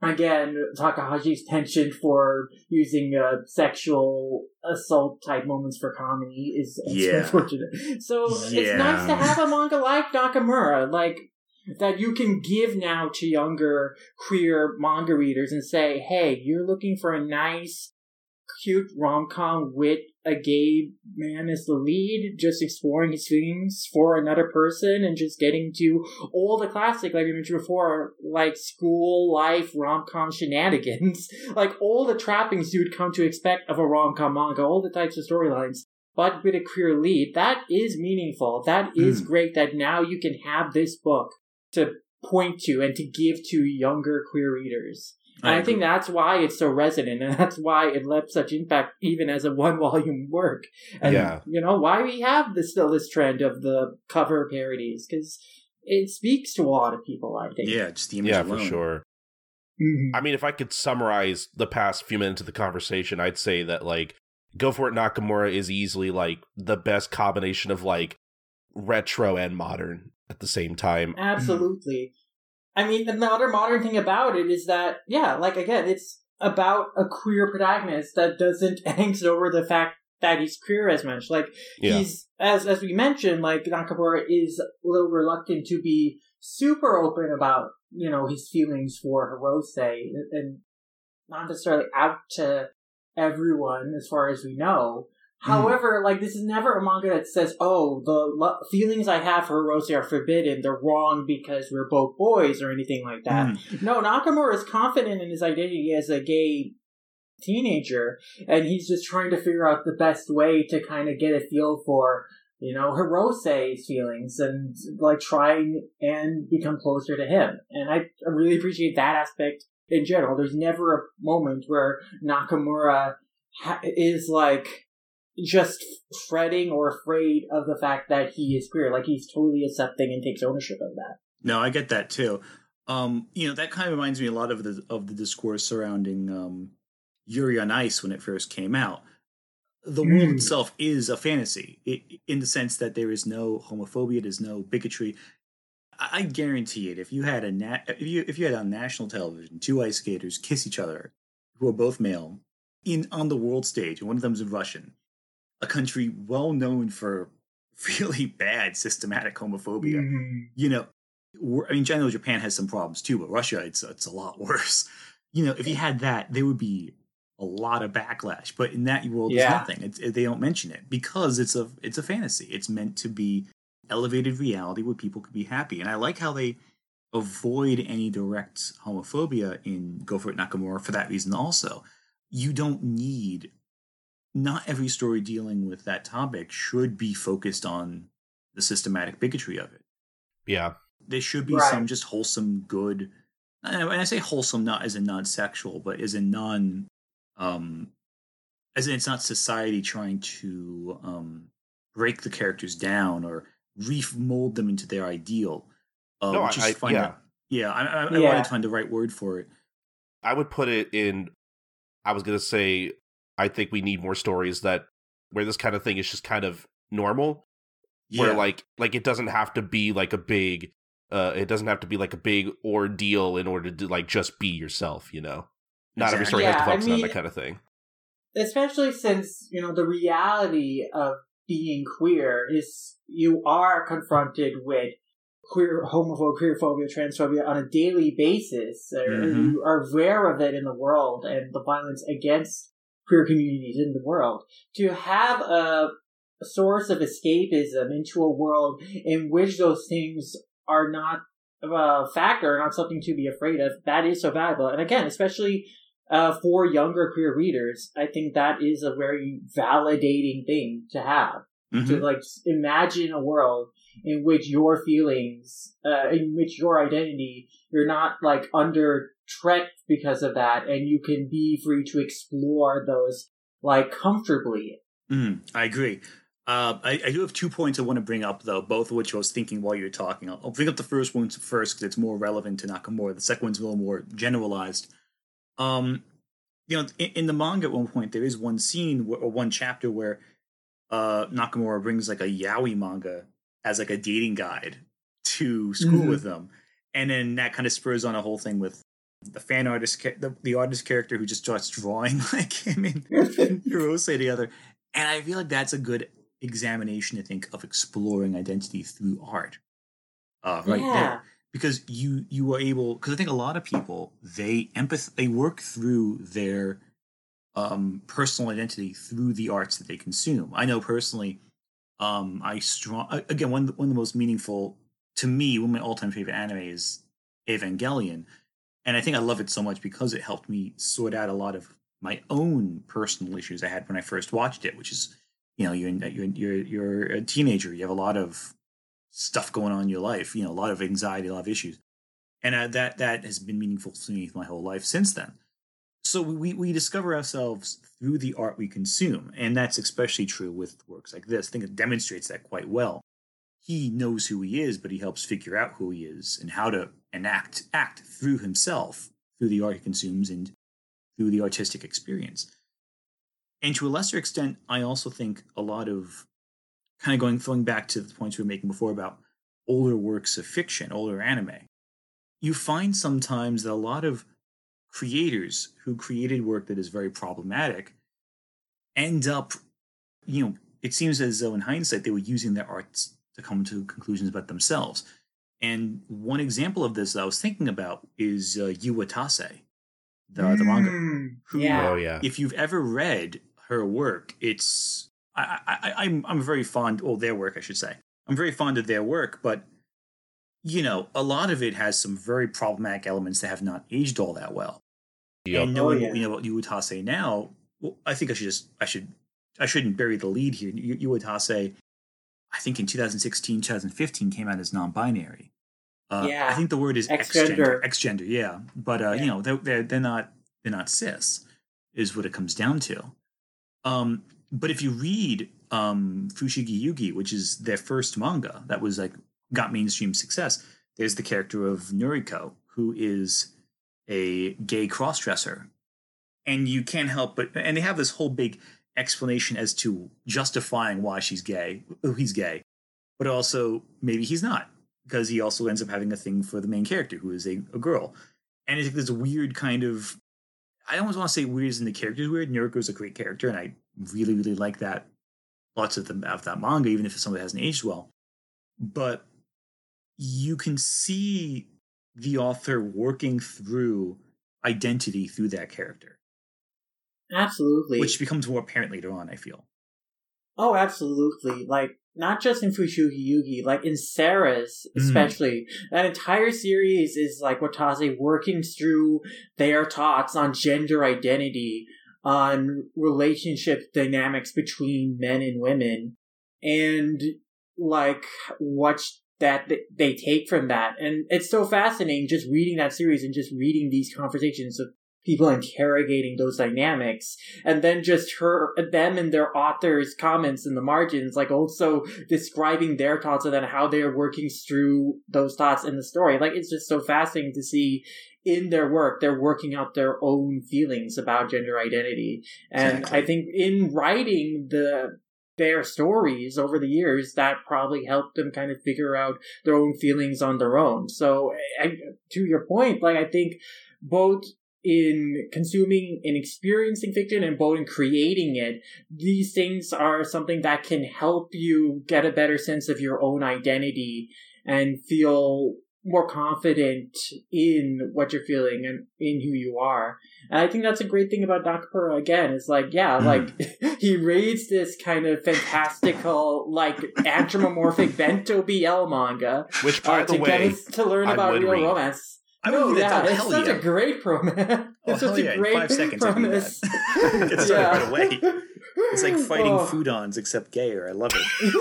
S2: again, Takahashi's penchant for using uh, sexual assault type moments for comedy is yeah. unfortunate. So yeah. it's nice to have a manga like Nakamura, like that you can give now to younger queer manga readers and say, hey, you're looking for a nice cute rom com with a gay man as the lead, just exploring his feelings for another person and just getting to all the classic, like we mentioned before, like school life rom com shenanigans, <laughs> like all the trappings you'd come to expect of a rom com manga, all the types of storylines. But with a queer lead, that is meaningful. That is mm. great that now you can have this book to point to and to give to younger queer readers. And I, I think that's why it's so resonant, and <laughs> that's why it left such impact even as a one volume work. And yeah. you know why we have this still this trend of the cover parodies because it speaks to a lot of people. I think.
S3: Yeah, just the image
S1: yeah,
S3: alone.
S1: for sure. Mm-hmm. I mean, if I could summarize the past few minutes of the conversation, I'd say that like Go for It Nakamura is easily like the best combination of like retro and modern at the same time.
S2: Absolutely. I mean, and the other modern thing about it is that, yeah, like again, it's about a queer protagonist that doesn't <laughs> angst over the fact that he's queer as much. Like yeah. he's as as we mentioned, like Nakamura is a little reluctant to be super open about you know his feelings for Hirose and not necessarily out to everyone as far as we know. However, like this is never a manga that says, "Oh, the lo- feelings I have for Rose are forbidden. They're wrong because we're both boys" or anything like that.
S3: Mm.
S2: No, Nakamura is confident in his identity as a gay teenager, and he's just trying to figure out the best way to kind of get a feel for, you know, Hirose's feelings and like trying and become closer to him. And I I really appreciate that aspect in general. There's never a moment where Nakamura ha- is like just fretting or afraid of the fact that he is queer. Like he's totally accepting and takes ownership of that.
S3: No, I get that too. Um, you know, that kind of reminds me a lot of the of the discourse surrounding um, Yuri on Ice when it first came out. The world
S2: Mm.
S3: itself is a fantasy, i in the sense that there is no homophobia, there's no bigotry. I, I guarantee it. If you had a na- if you if you had on national television two ice skaters kiss each other, who are both male, in on the world stage, and one of them's Russian, a country well known for <laughs> really bad systematic homophobia mm-hmm. you know, I mean, generally Japan has some problems too, but Russia, it's it's a lot <laughs> worse. You know, if you had that, there would be a lot of backlash. But in that world,
S2: Yeah.
S3: there's nothing. It's, they don't mention it because it's a it's a fantasy. It's meant to be elevated reality where people could be happy. And I like how they avoid any direct homophobia in Go for It Nakamura for that reason. Also, you don't need. Not every story dealing with that topic should be focused on the systematic bigotry of it
S1: Yeah.
S3: there should be
S2: Right.
S3: some just wholesome good and I say wholesome not as in non-sexual but as in non um as in it's not society trying to um break the characters down or remold them into their ideal uh,
S1: No,
S3: which is
S1: I- I- yeah.
S3: to- yeah i, I, I
S2: Yeah.
S3: wanted to find the right word for it
S1: I would put it in I was gonna say I think we need more stories that where this kind of thing is just kind of normal.
S3: yeah
S1: Where like like it doesn't have to be like a big uh it doesn't have to be like a big ordeal in order to like just be yourself, you know. Not every story has to
S2: Yeah, I
S1: focus on that kind of thing.
S2: especially since you know the reality of being queer is you are confronted with queer homophobia queerphobia transphobia on a daily basis
S3: Mhm.
S2: you are aware of it in the world and the violence against queer communities in the world to have a source of escapism into a world in which those things are not a factor not something to be afraid of that is so valuable and again especially uh, for younger queer readers, I think that is a very validating thing to have.
S3: Mhm.
S2: To like imagine a world in which your feelings, uh, in which your identity, you're not like under threat because of that, and you can be free to explore those like comfortably.
S3: Mm, I agree. Uh, I, I do have two points I want to bring up, though, both of which I was thinking while you were talking. I'll, I'll bring up the first one first because it's more relevant to Nakamura. The second one's a little more generalized. Um, you know, in, in the manga at one point, there is one scene or one chapter where uh, Nakamura brings like a yaoi manga as like a dating guide to school
S2: Mhm.
S3: with them, and then that kind of spurs on a whole thing with the fan artist, the, the artist character who just starts drawing <laughs> like him and Hirose together. And I feel like that's a good examination, I think, of exploring identity through art. Uh, right
S2: yeah.
S3: there. Because you you are able because I think a lot of people they empath they work through their um personal identity through the arts that they consume. I know personally, um I strong again one one of the most meaningful to me, one of my all time favorite anime is Evangelion. And I think I love it so much because it helped me sort out a lot of my own personal issues I had when I first watched it, which is, you know, you're you're you're a teenager, you have a lot of stuff going on in your life, you know, a lot of anxiety, a lot of issues, and uh, that that has been meaningful to me my whole life since then. So we we discover ourselves through the art we consume, and that's especially true with works like this. I think it demonstrates that quite well. He knows who he is, but he helps figure out who he is and how to enact act through himself, through the art he consumes, and through the artistic experience. And to a lesser extent, I also think a lot of kind of going going back to the points we were making before about older works of fiction, older anime. You find sometimes that a lot of creators who created work that is very problematic end up, you know, it seems as though in hindsight they were using their arts to come to conclusions about themselves. And one example of this that I was thinking about is uh, Yu Watase, the, the manga
S2: Mm,
S3: who-
S2: yeah.
S1: Oh yeah.
S3: if you've ever read her work, it's I, I, I'm I'm very fond, or their work, I should say. I'm very fond of their work, but you know, a lot of it has some very problematic elements that have not aged all that well.
S1: Yep.
S3: And knowing
S2: Oh,
S3: what we know about Yu Watase now, well, I think I should just I should I shouldn't bury the lead here. Yu Yu Watase, I think in 2016, 2015 came out as non-binary. Uh,
S2: Yeah.
S3: I think the word is
S2: X-gender.
S3: exgender. Exgender, yeah. But uh,
S2: Yeah.
S3: you know, they're, they're they're not they're not cis, is what it comes down to. Um, but if you read um, Fushigi Yugi, which is their first manga that was like got mainstream success, there's the character of Nuriko, who is a gay crossdresser, and you can't help but and they have this whole big explanation as to justifying why she's gay, oh he's gay, but also maybe he's not because he also ends up having a thing for the main character who is a, a girl, and it's this weird kind of I almost want to say weird is in the character's weird. Nuriko's a great character, and I really really like that lots of them of that manga, even if something hasn't aged well. But you can see the author working through identity through that character,
S2: Absolutely.
S3: which becomes more apparent later on. I feel.
S2: Oh, absolutely. Like, not just in Fushigi Yugi, like in Ceres,
S3: Mm.
S2: especially. That entire series is like Watase working through their thoughts on gender identity, on relationship dynamics between men and women, and like what that they take from that. And it's so fascinating just reading that series and just reading these conversations of people interrogating those dynamics and then just her them and their authors comments in the margins like also describing their thoughts and then how they're working through those thoughts in the story. Like it's just so fascinating to see in their work they're working out their own feelings about gender identity. And
S3: Exactly.
S2: i think in writing the their stories over the years that probably helped them kind of figure out their own feelings on their own. So I, to your point like i think both in consuming and experiencing fiction and both in creating it, these things are something that can help you get a better sense of your own identity and feel more confident in what you're feeling and in who you are. And I think that's a great thing about Nakamura again, is like, yeah,
S3: Mm.
S2: like <laughs> he reads this kind of fantastical, like anthropomorphic bento BL manga
S1: Which, by
S2: uh,
S1: the
S2: to get
S1: way,
S2: us to learn
S1: I
S2: about real
S1: read.
S2: romance.
S3: I
S2: no,
S3: would
S2: yeah, it's <laughs> such
S3: yeah.
S2: a great romance.
S3: Oh,
S2: it's such
S3: yeah,
S2: a
S3: in
S2: great
S3: five seconds I do that. Started <laughs> right away. It's like fighting
S2: Oh.
S3: foodons except gayer. I love it.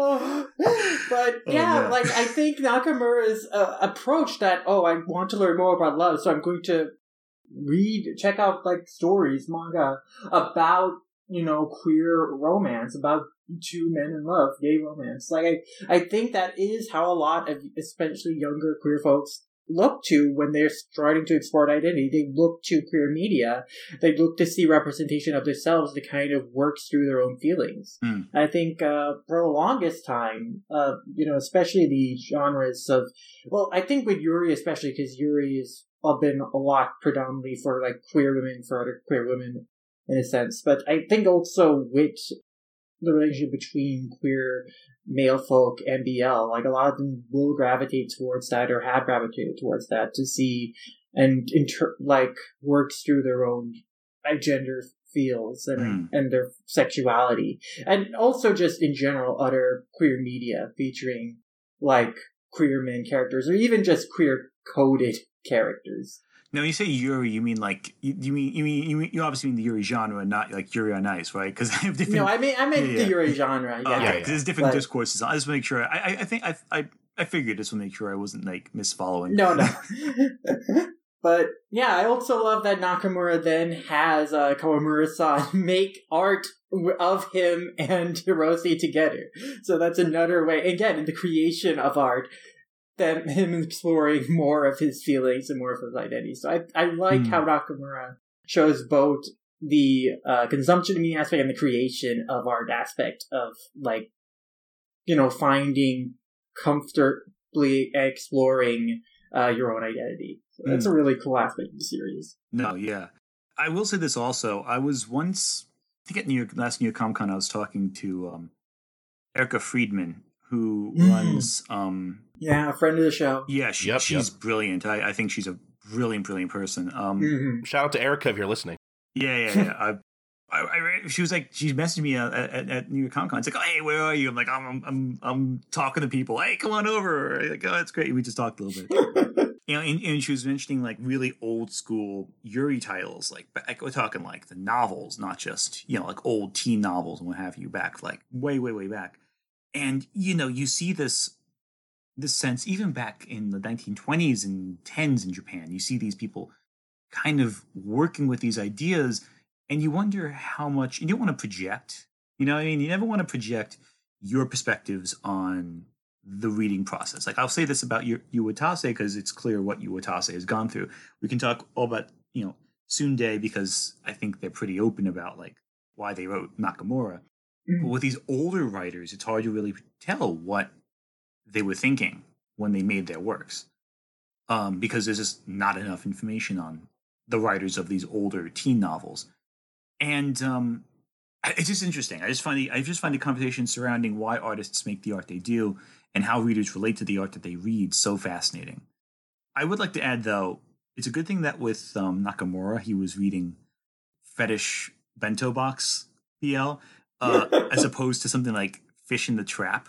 S2: Oh, <laughs> but
S3: Oh,
S2: yeah,
S3: no.
S2: like I think Nakamura's uh, approach that oh, I want to learn more about love, so I'm going to read, check out like stories, manga about you know queer romance, about two men in love, gay romance. Like I, I think that is how a lot of especially younger queer folks look to when they're starting to explore identity. They look to queer media. They look to see representation of themselves to kind of work through their own feelings.
S3: Hmm.
S2: I think uh, for the longest time, uh, you know, especially the genres of, well, I think with Yuri especially because Yuri has been a lot predominantly for like queer women, for other queer women in a sense, but I think also with the relationship between queer male folk and BL, like a lot of them will gravitate towards that or have gravitated towards that to see and inter- like works through their own gender feels and
S3: Mm.
S2: and their sexuality, and also just in general other queer media featuring like queer men characters or even just queer coded characters.
S3: Now, when you say Yuri, you mean like you, you mean you mean you, mean, you obviously mean the Yuri genre, not like Yuri on Ice, right? Because <laughs> I have different.
S2: No, I mean I meant
S3: Yeah,
S2: the. Yuri genre. Yeah,
S3: okay,
S1: yeah,
S3: 'cause there's different
S2: But-
S3: discourses. I just want to make sure. I, I, I think I, I, I figured just want to make sure I wasn't like misfollowing.
S2: No, no. <laughs> <laughs> but yeah, I also love that Nakamura then has uh, Kawamura-san make art of him and Hirose together. So that's another way, again, in the creation of art, that <laughs> him exploring more of his feelings and more of his identity. So I, I like
S3: Hmm.
S2: how Nakamura shows both the uh, consumption of media aspect and the creation of art aspect of like, you know, finding comfortably exploring uh, your own identity. So that's a really cool aspect of the series.
S3: No, yeah. I will say this also. I was once, I think at New York, last New York Comic Con, I was talking to um, Erica Friedman, who
S2: Mm.
S3: runs. Um,
S2: Yeah, a friend of the show.
S3: yeah, she,
S1: Yep,
S3: she's brilliant. I, I think she's a brilliant, brilliant person. Um,
S2: Mhm.
S1: Shout out to Erica if you're listening.
S3: Yeah, yeah, yeah. I, <laughs> I, I, she was like, she messaged me uh, at, at, New York Comic Con. It's like, oh, hey, where are you? I'm like, I'm, I'm, I'm talking to people. Hey, come on over. Like, oh, it's great. We just talked a little bit. <laughs> you know, and, and, she was mentioning like really old school Yuri titles. Like, like, we're talking like the novels, not just you know like old teen novels and what have you back like way, way, way back. And you know, you see this this sense even back in the 1920s and 10s in Japan. You see these people kind of working with these ideas and you wonder how much you don't want to project you know i mean you never want to project your perspectives on the reading process like i'll say this about Yu Watase because it's clear what Yu Watase has gone through we can talk all about you know Syundei because i think they're pretty open about like why they wrote nakamura mm-hmm. but with these older writers it's hard to really tell what they were thinking when they made their works um, because there's just not enough information on the writers of these older teen novels and um, it's just interesting. I just find the I just find the conversation surrounding why artists make the art they do and how readers relate to the art that they read so fascinating. I would like to add, though, it's a good thing that with um, Nakamura he was reading fetish bento box BL uh, as <laughs> opposed to something like Fish in the Trap,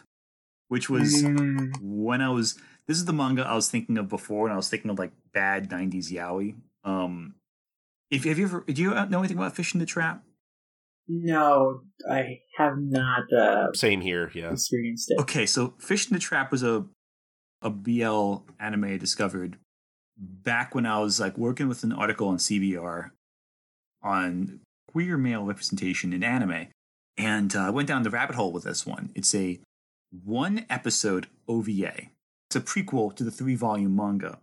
S3: which was mm. when I was. This is the manga I was thinking of before, and I was thinking of like bad '90s yaoi. Um, if have you ever do you know anything about Fish in the Trap?
S2: No, I have not. Uh,
S1: Same here. Yeah,
S2: experienced it.
S3: Okay, so Fish in the Trap was a a BL anime I discovered back when I was like working with an article on CBR on queer male representation in anime, and uh, I went down the rabbit hole with this one. It's a one episode OVA. It's a prequel to the three volume manga,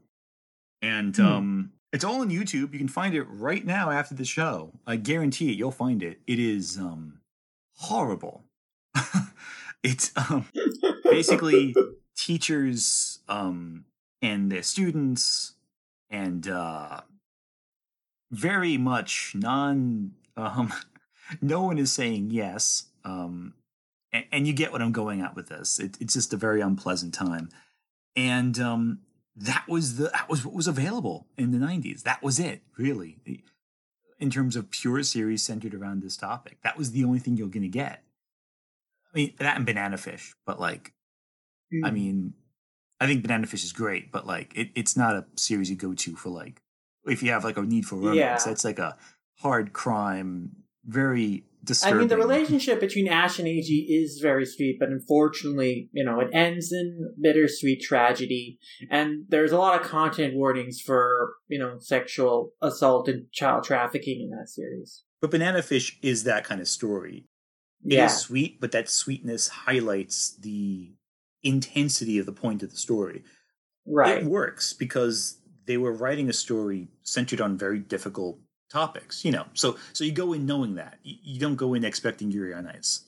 S3: and hmm. um, it's all on YouTube. You can find it right now after the show. I guarantee it. You'll find it. It is um, horrible. <laughs> it's um, basically <laughs> teachers um, and their students, and uh, very much non. Um, <laughs> no one is saying yes. Um, and, and, you get what I'm going at with this. It, it's just a very unpleasant time. And um, that was the that was what was available in the 90s that was it really in terms of pure series centered around this topic that was the only thing you're going to get i mean that and banana fish but like mm. i mean i think banana fish is great but like it, it's not a series you go to for like if you have like a need for romance yeah. it's like a hard crime very disturbing.
S2: I mean, the relationship between Ash and Eiji is very sweet, but unfortunately, you know, it ends in bittersweet tragedy. And there's a lot of content warnings for, you know, sexual assault and child trafficking in that series.
S3: But Banana Fish is that kind of story. It yeah. is sweet, but that sweetness highlights the intensity of the point of the story.
S2: Right.
S3: It works because they were writing a story centered on very difficult topics, you know. So so you go in knowing that. You, you don't go in expecting Yuri on Ice.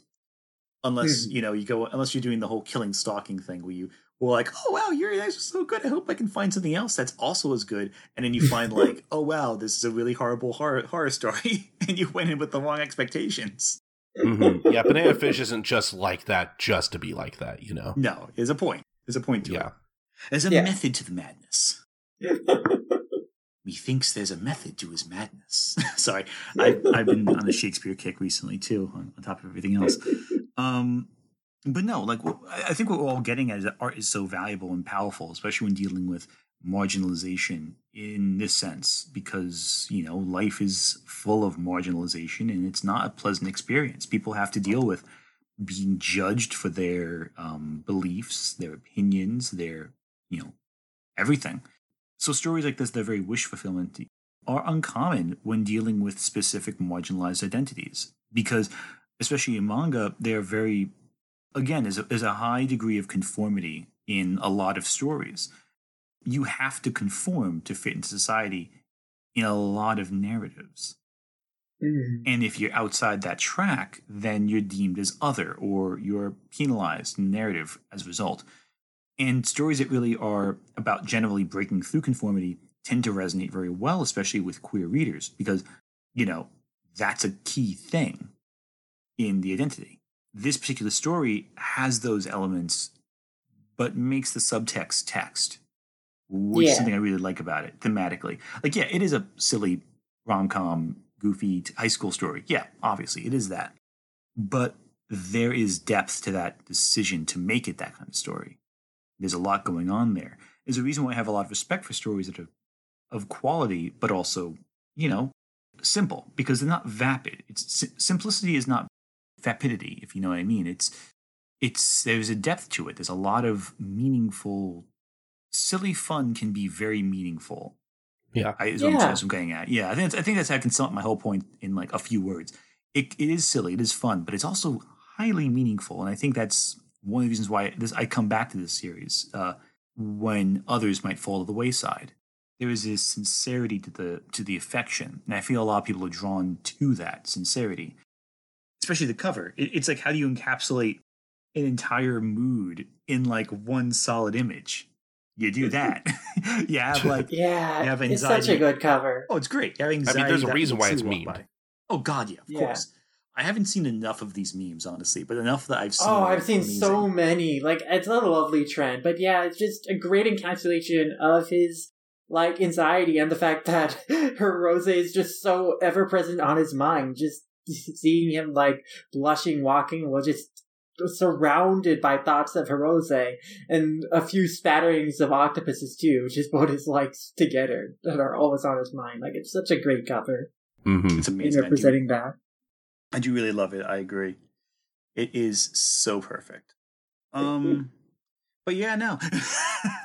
S3: Unless, mm-hmm. you know, you go unless you're doing the whole killing stalking thing where you were like, oh wow, Yuri on Ice was so good. I hope I can find something else that's also as good. And then you <laughs> find like, oh wow, this is a really horrible horror horror story, <laughs> and you went in with the wrong expectations.
S1: mm-hmm. Yeah, Banana <laughs> Fish isn't just like that just to be like that, you know.
S3: No, there's a point. There's a point to
S1: yeah.
S3: it. There's a yeah. method to the madness. Methinks there's a method to his madness. <laughs> Sorry, <laughs> I, I've been on a Shakespeare kick recently too, on, on top of everything else. Um, but no, like I think what we're all getting at is that art is so valuable and powerful, especially when dealing with marginalization in this sense, because you know life is full of marginalization and it's not a pleasant experience. People have to deal with being judged for their um, beliefs, their opinions, their you know everything so stories like this, they're very wish fulfillment, are uncommon when dealing with specific marginalized identities because, especially in manga, they're very, again, there's a, there's a high degree of conformity in a lot of stories. You have to conform to fit into society in a lot of narratives. Mm. And if you're outside that track, then you're deemed as other or you're penalized in narrative as a result. And stories that really are about generally breaking through conformity tend to resonate very well, especially with queer readers, because, you know, that's a key thing in the identity. This particular story has those elements, but makes the subtext text, which yeah. is something I really like about it thematically. Like, yeah, it is a silly rom com goofy high school story. Yeah, obviously it is that. But there is depth to that decision to make it that kind of story. There's a lot going on there. There's a reason why I have a lot of respect for stories that are of quality, but also, you know, simple because they're not vapid. It's simplicity is not vapidity, if you know what I mean. It's it's there's a depth to it. There's a lot of meaningful, silly fun can be very meaningful.
S1: Yeah,
S3: I, is
S2: Yeah.
S3: what I'm, what I'm getting at. Yeah, I think that's, I think that's how I can sum up my whole point in like a few words. It it is silly, it is fun, but it's also highly meaningful, and I think that's one of the reasons why this I come back to this series uh, when others might fall to the wayside. There is this sincerity to the to the affection, and I feel a lot of people are drawn to that sincerity, especially the cover. It, it's like how do you encapsulate an entire mood in like one solid image? You do that. <laughs> you have <laughs> like
S2: Yeah,
S3: You have
S2: it's such a good cover.
S3: Oh, it's great. You have anxiety
S1: there's a reason why it's mean.
S3: by. Oh God, yeah, of
S2: Yeah.
S3: course. I haven't seen enough of these memes, honestly, but enough that I've seen.
S2: Oh, I've seen
S3: amazing.
S2: so many. Like, it's a lovely trend. But yeah, it's just a great encapsulation of his, like, anxiety and the fact that <laughs> Hirose is just so ever present on his mind. Just <laughs> seeing him, like, blushing, walking, was just surrounded by thoughts of Hirose and a few spatterings of octopuses too, which is both his likes together that are always on his mind. Like it's such a great cover
S1: Mm-hmm.
S3: It's
S2: in
S3: amazing. I
S2: representing that.
S3: I do really love it. I agree. It is so perfect. Um, but yeah, no.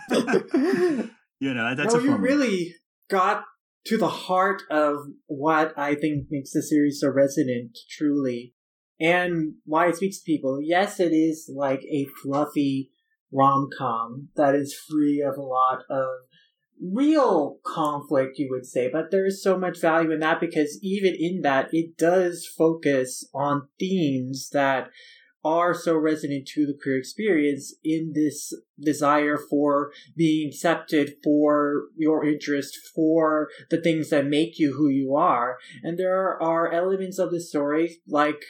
S3: <laughs> you know, that's
S2: no,
S3: a
S2: you really got to the heart of what I think makes the series so resonant, truly, and why it speaks to people. Yes, it is like a fluffy rom com that is free of a lot of real conflict, you would say, but there is so much value in that because even in that, it does focus on themes that are so resonant to the queer experience in this desire for being accepted for your interest for the things that make you who you are. And there are elements of the story like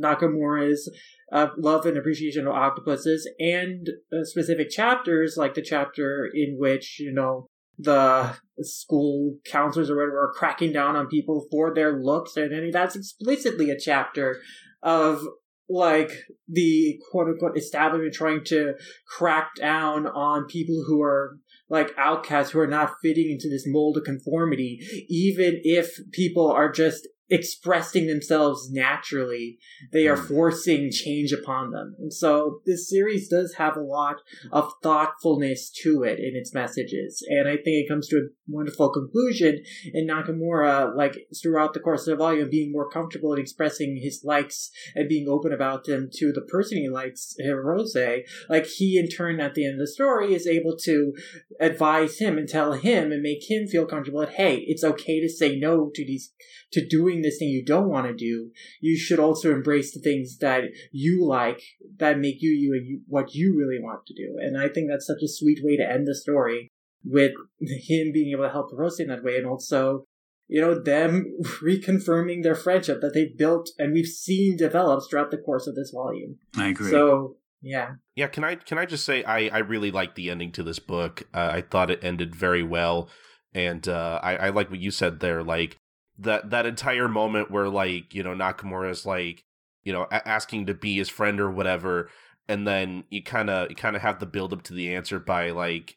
S2: nakamura's uh, love and appreciation of octopuses and uh, specific chapters like the chapter in which you know the school counselors or whatever are cracking down on people for their looks and that's explicitly a chapter of like the quote unquote establishment trying to crack down on people who are like outcasts who are not fitting into this mold of conformity, even if people are just expressing themselves naturally, they are
S3: Mm.
S2: forcing change upon them. And so this series does have a lot of thoughtfulness to it in its messages. And I think it comes to a wonderful conclusion in Nakamura, like throughout the course of the volume, being more comfortable in expressing his likes and being open about them to the person he likes, Hirose. Like he in turn at the end of the story is able to advise him and tell him and make him feel comfortable that hey, it's okay to say no to these to doing this thing you don't want to do. You should also embrace the things that you like that make you you and you, what you really want to do. And I think that's such a sweet way to end the story with him being able to help Rose in that way and also you know, them <laughs> reconfirming their friendship that they've built and we've seen develop throughout the course of this volume.
S3: I agree.
S2: So, yeah.
S1: Yeah, can I can I just say I I really like the ending to this book. Uh, I thought it ended very well, and uh, I I like what you said there. Like that that entire moment where like you know Nakamura is like you know a- asking to be his friend or whatever, and then you kind of you kind of have the build up to the answer by like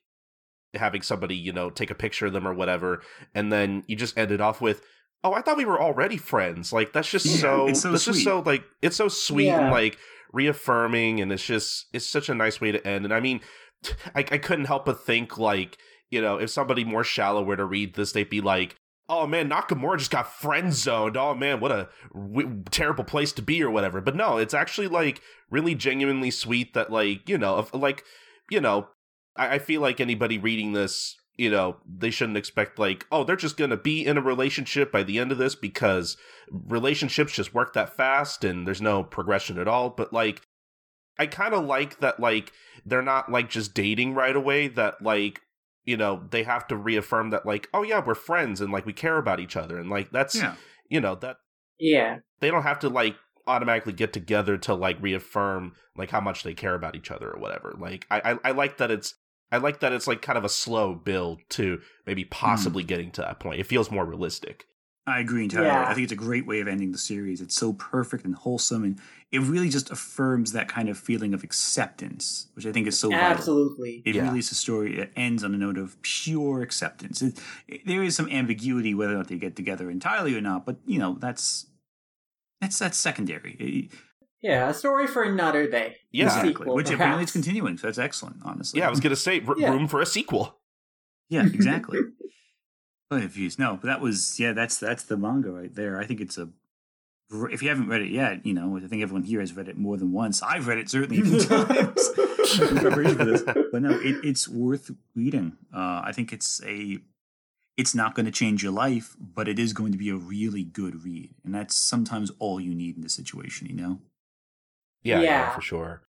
S1: having somebody you know take a picture of them or whatever, and then you just end it off with. Oh, I thought we were already friends. Like that's just
S3: Yeah,
S1: so.
S3: it's so
S1: that's just
S3: sweet.
S1: so like it's so sweet
S2: Yeah.
S1: and like reaffirming and it's just it's such a nice way to end and i mean I, I couldn't help but think like you know if somebody more shallow were to read this they'd be like oh man nakamura just got friend zoned oh man what a w- terrible place to be or whatever. But no it's actually like really genuinely sweet that like you know if, like you know I, I feel like anybody reading this you know they shouldn't expect like oh they're just gonna be in a relationship by the end of this because relationships just work that fast and there's no progression at all. But like i kind of like that like they're not like just dating right away that like you know they have to reaffirm that like oh yeah we're friends and like we care about each other. And like that's
S3: yeah.
S1: you know that
S2: Yeah.
S1: they don't have to like automatically get together to like reaffirm like how much they care about each other or whatever. Like i i, I like that it's i like that it's like kind of a slow build to maybe hmm. possibly getting to that point. It feels more realistic
S3: I agree entirely.
S2: Yeah.
S3: I think it's a great way of ending the series. It's so perfect and wholesome, and it really just affirms that kind of feeling of acceptance, which I think is so vital.
S2: Absolutely.
S3: It
S1: Yeah.
S3: really is a story that ends on a note of pure acceptance. It, it- there is some ambiguity whether or not they get together entirely or not, but you know that's that's that's secondary. It-
S2: Yeah, a story for another day.
S1: Yeah.
S3: Exactly.
S2: sequel,
S3: Which apparently it's continuing, so that's excellent. Honestly,
S1: Yeah, I was gonna say r-
S2: Yeah.
S1: room for a sequel.
S3: Yeah, exactly. <laughs> Point of views. No, but that was yeah. That's that's the manga right there. I think it's a. If you haven't read it yet, you know I think everyone here has read it more than once. I've read it certainly a few <laughs> times in preparation for this. <laughs> But no, it, it's worth reading. Uh, I think it's a. It's not going to change your life, but it is going to be a really good read, and that's sometimes all you need in this situation. You know.
S1: Yeah, yeah,
S2: Yeah.
S1: for sure.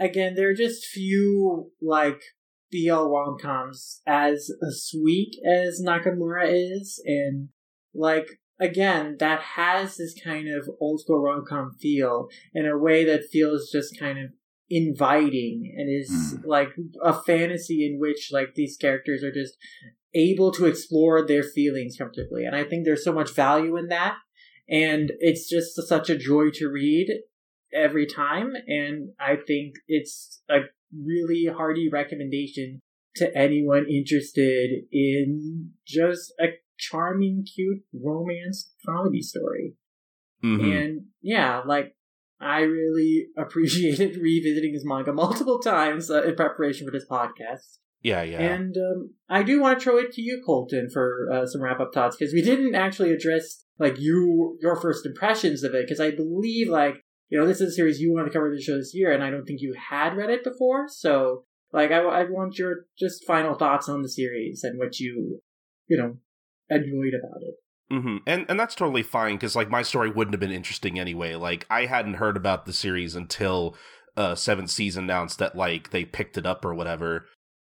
S2: Again, there are just few like BL rom coms as sweet as Nakamura is, and like again, that has this kind of old school rom com feel in a way that feels just kind of inviting and is
S3: Mm.
S2: like a fantasy in which like these characters are just able to explore their feelings comfortably. And I think there's so much value in that. And it's just such a joy to read every time. And I think it's a really hearty recommendation to anyone interested in just a charming, cute romance comedy story.
S1: Mhm.
S2: And yeah, like I really <laughs> appreciated revisiting his manga multiple times uh, in preparation for this podcast.
S1: Yeah, yeah.
S2: And um, I do want to throw it to you, Colton, for uh, some wrap up thoughts because we didn't actually address like you your first impressions of it because I believe like you know this is a series you wanted to cover the show this year and I don't think you had read it before. So like I, I want your just final thoughts on the series and what you you know enjoyed about it.
S1: hmm And and that's totally fine because like my story wouldn't have been interesting anyway. Like I hadn't heard about the series until uh Seven Seas announced that like they picked it up or whatever.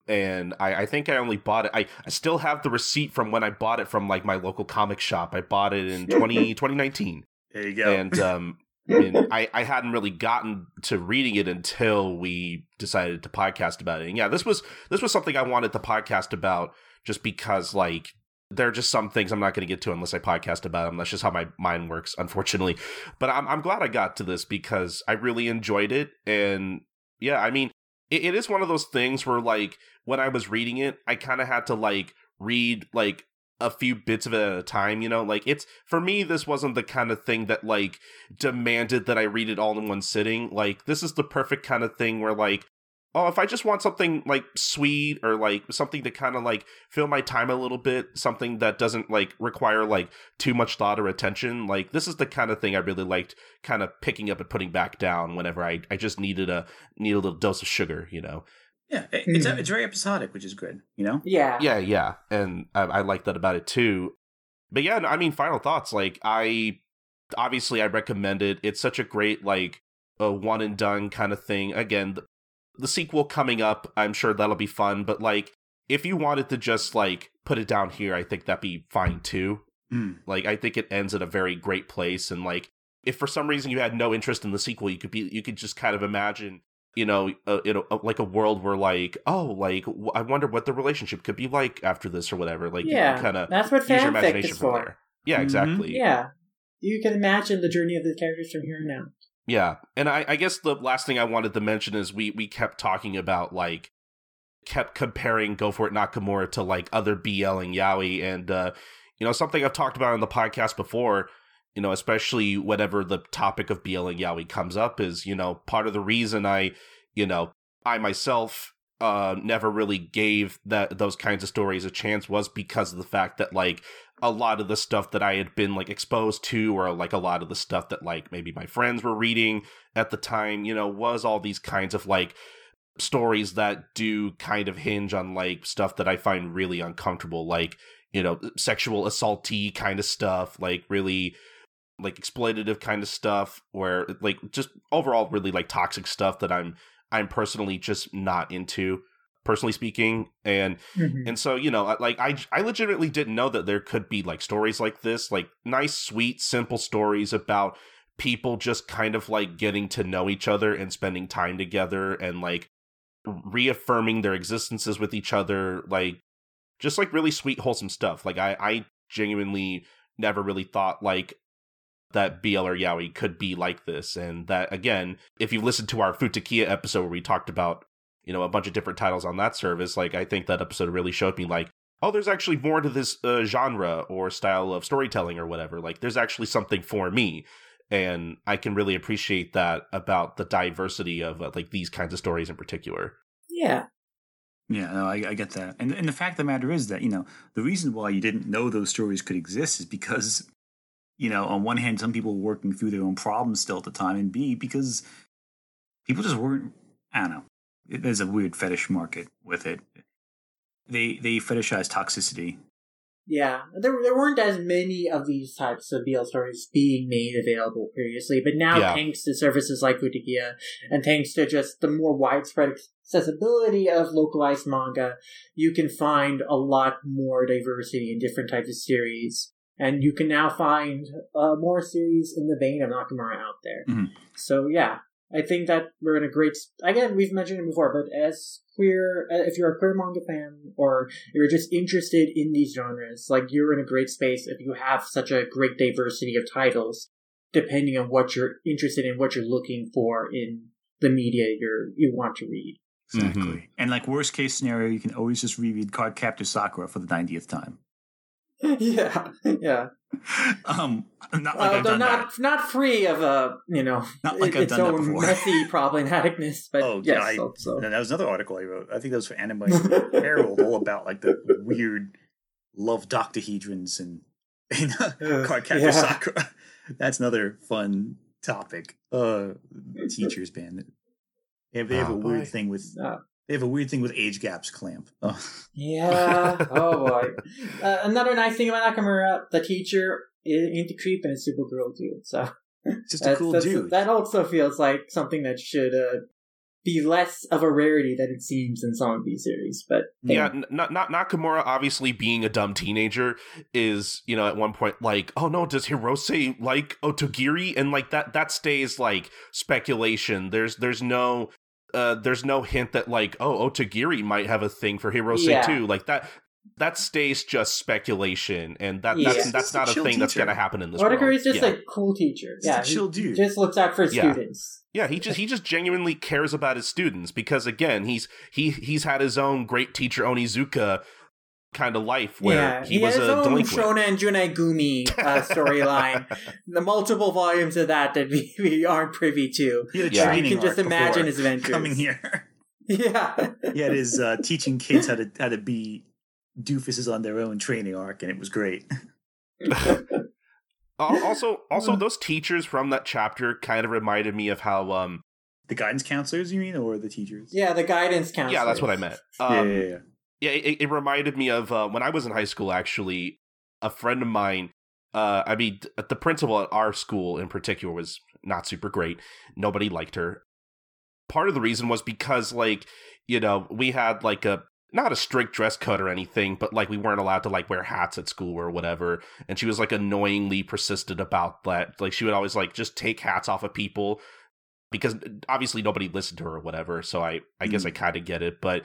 S1: And I, I think I only bought it. I, I still have the receipt from when I bought it from like my local comic shop. I bought it in <laughs> 20, 2019.
S3: There you go.
S1: and um and I, I hadn't really gotten to reading it until we decided to podcast about it. And yeah, this was this was something I wanted to podcast about just because like there are just some things I'm not going to get to unless I podcast about them. That's just how my mind works, unfortunately. But I'm I'm glad I got to this because I really enjoyed it. And yeah, I mean, it, it is one of those things where like when I was reading it, I kind of had to like read like a few bits of it at a time, you know? Like it's for me this wasn't the kind of thing that like demanded that I read it all in one sitting. Like this is the perfect kind of thing where like oh, if I just want something like sweet or like something to kind of like fill my time a little bit, something that doesn't like require like too much thought or attention, like this is the kind of thing I really liked kind of picking up and putting back down whenever I I just needed a need a little dose of sugar, you know.
S3: Yeah, it- it's
S2: Mhm.
S3: it's very episodic, which is good. You know.
S2: Yeah.
S1: Yeah, yeah, and I, I like that about it too. But yeah, no, I mean, final thoughts. Like, I obviously I recommend it. It's such a great like a one and done kind of thing. Again, the, the sequel coming up, I'm sure that'll be fun. But like, if you wanted to just like put it down here, I think that'd be fine too.
S3: Mm.
S1: Like, I think it ends at a very great place. And like, if for some reason you had no interest in the sequel, you could be you could just kind of imagine you know, uh, know, uh, like a world where like, oh, like w- I wonder what the relationship could be like after this or whatever. Like,
S2: yeah.
S1: kind of
S2: That's what
S1: use your imagination from
S2: for.
S1: there. Yeah,
S3: Mhm.
S1: exactly.
S2: Yeah. You can imagine the journey of the characters from here on out.
S1: Yeah, and I, I guess the last thing I wanted to mention is we we kept talking about like kept comparing Go For It Nakamura to like other BL and yaoi, and uh, you know something I've talked about on the podcast before. You know, especially whenever the topic of BL and yaoi comes up, is you know part of the reason I, you know, I myself uh never really gave that those kinds of stories a chance was because of the fact that like a lot of the stuff that I had been like exposed to, or like a lot of the stuff that like maybe my friends were reading at the time, you know, was all these kinds of like stories that do kind of hinge on like stuff that I find really uncomfortable, like, you know, sexual assaulty kind of stuff, like really like exploitative kind of stuff, where like just overall really like toxic stuff that I'm I'm personally just not into personally speaking and
S2: Mhm.
S1: and so, you know, like I I legitimately didn't know that there could be like stories like this, like nice, sweet, simple stories about people just kind of like getting to know each other and spending time together and like reaffirming their existences with each other, like just like really sweet, wholesome stuff. Like I I genuinely never really thought like that BL or Yaoi could be like this. And that again, if you listened to our Futekiya episode where we talked about, you know, a bunch of different titles on that service, like I think that episode really showed me like, oh, there's actually more to this uh, genre or style of storytelling or whatever. Like there's actually something for me. And I can really appreciate that about the diversity of uh, like these kinds of stories in particular.
S2: Yeah.
S3: Yeah, no, I, I get that. And and the fact of the matter is that, you know, the reason why you didn't know those stories could exist is because, you know, on one hand, some people were working through their own problems still at the time, and B, because people just weren't, I don't know, there's a weird fetish market with it. They they fetishize toxicity.
S2: Yeah, there there weren't as many of these types of BL stories being made available previously, but now
S1: Yeah.
S2: thanks to services like Futekiya and thanks to just the more widespread accessibility of localized manga, you can find a lot more diversity in different types of series, and you can now find uh, more series in the vein of Nakamura out there.
S3: Mhm.
S2: So yeah, I think that we're in a great. Again, we've mentioned it before, but as queer, uh, if you're a queer manga fan or you're just interested in these genres, like you're in a great space if you have such a great diversity of titles, depending on what you're interested in, what you're looking for in the media you're you want to read.
S3: Exactly.
S1: Mhm.
S3: And like worst case scenario, you can always just reread Card Captor Sakura for the 90th time. <laughs>
S2: yeah, yeah.
S3: Um, not like
S2: Uh,
S3: I've
S2: they're
S3: done
S2: not not free of a you know
S3: Not like I've
S2: its
S3: done that
S2: own
S3: before.
S2: messy <laughs> problematicness, but
S3: Oh, yeah, I-
S2: also.
S3: that. And that was another article I wrote. I think that was for Anime <laughs> Herald, all about like the weird love doctahedrons and, and
S2: Uh,
S3: Card
S2: yeah.
S3: Sakura. That's another fun topic. Uh, teachers, man. They have, they have
S1: Oh,
S3: a weird thing with
S2: Uh,
S3: they have a weird thing with age gaps. Clamp. <laughs> Oh.
S2: Yeah. oh boy. <laughs> Uh, another nice thing about Nakamura, the teacher is into creep and is super girl too. So
S3: Just a
S2: that's-
S3: cool
S2: that's-
S3: dude.
S2: That also feels like something that should uh, be less of a rarity than it seems in some of these series. But hey,
S1: Yeah, n- not not Nakamura obviously being a dumb teenager is, you know, at one point like, oh no, does Hirose like Otagiri? And like that that stays like speculation. There's there's no uh there's no hint that like, oh, Otagiri might have a thing for Hirose
S2: Yeah.
S1: too. Like that that stays just speculation and that
S2: Yeah.
S1: that's that's
S3: just a
S1: not a
S3: chill
S1: thing that's gonna happen in this
S2: Otakura
S1: world.
S2: is just
S1: yeah.
S2: a cool teacher.
S3: Just a
S2: yeah,
S3: chill
S2: he
S3: dude.
S2: just looks out for
S1: Yeah.
S2: students.
S1: Yeah, he just he just genuinely cares about his students because again, he's he he's had his own great teacher Onizuka kind of life where
S2: yeah,
S1: he, was
S2: has
S1: a
S2: his own
S1: delinquent.
S2: Shona and Junai Gumi uh, <laughs> storyline. the multiple volumes of that that we, we aren't privy to.
S3: He had a
S1: Yeah.
S2: You can just imagine his adventures.
S3: coming here. <laughs>
S2: Yeah.
S3: he had his uh, teaching kids how to how to be doofuses on their own training arc, and it was great. <laughs>
S1: Al- also also those teachers from that chapter kind of reminded me of how um
S3: The guidance counselors, you mean, or the teachers?
S2: yeah, the guidance counselor.
S1: yeah that's what i meant um,
S3: yeah, yeah.
S1: yeah it, it reminded me of uh, when i was in high school actually a friend of mine uh i mean the principal at our school in particular was not super great. Nobody liked her. Part of the reason was because like you know we had like a not a strict dress code or anything but like we weren't allowed to like wear hats at school or whatever. And she was like annoyingly persistent about that. Like she would always like just take hats off of people because obviously nobody listened to her or whatever. So i i guess i kind of get it. But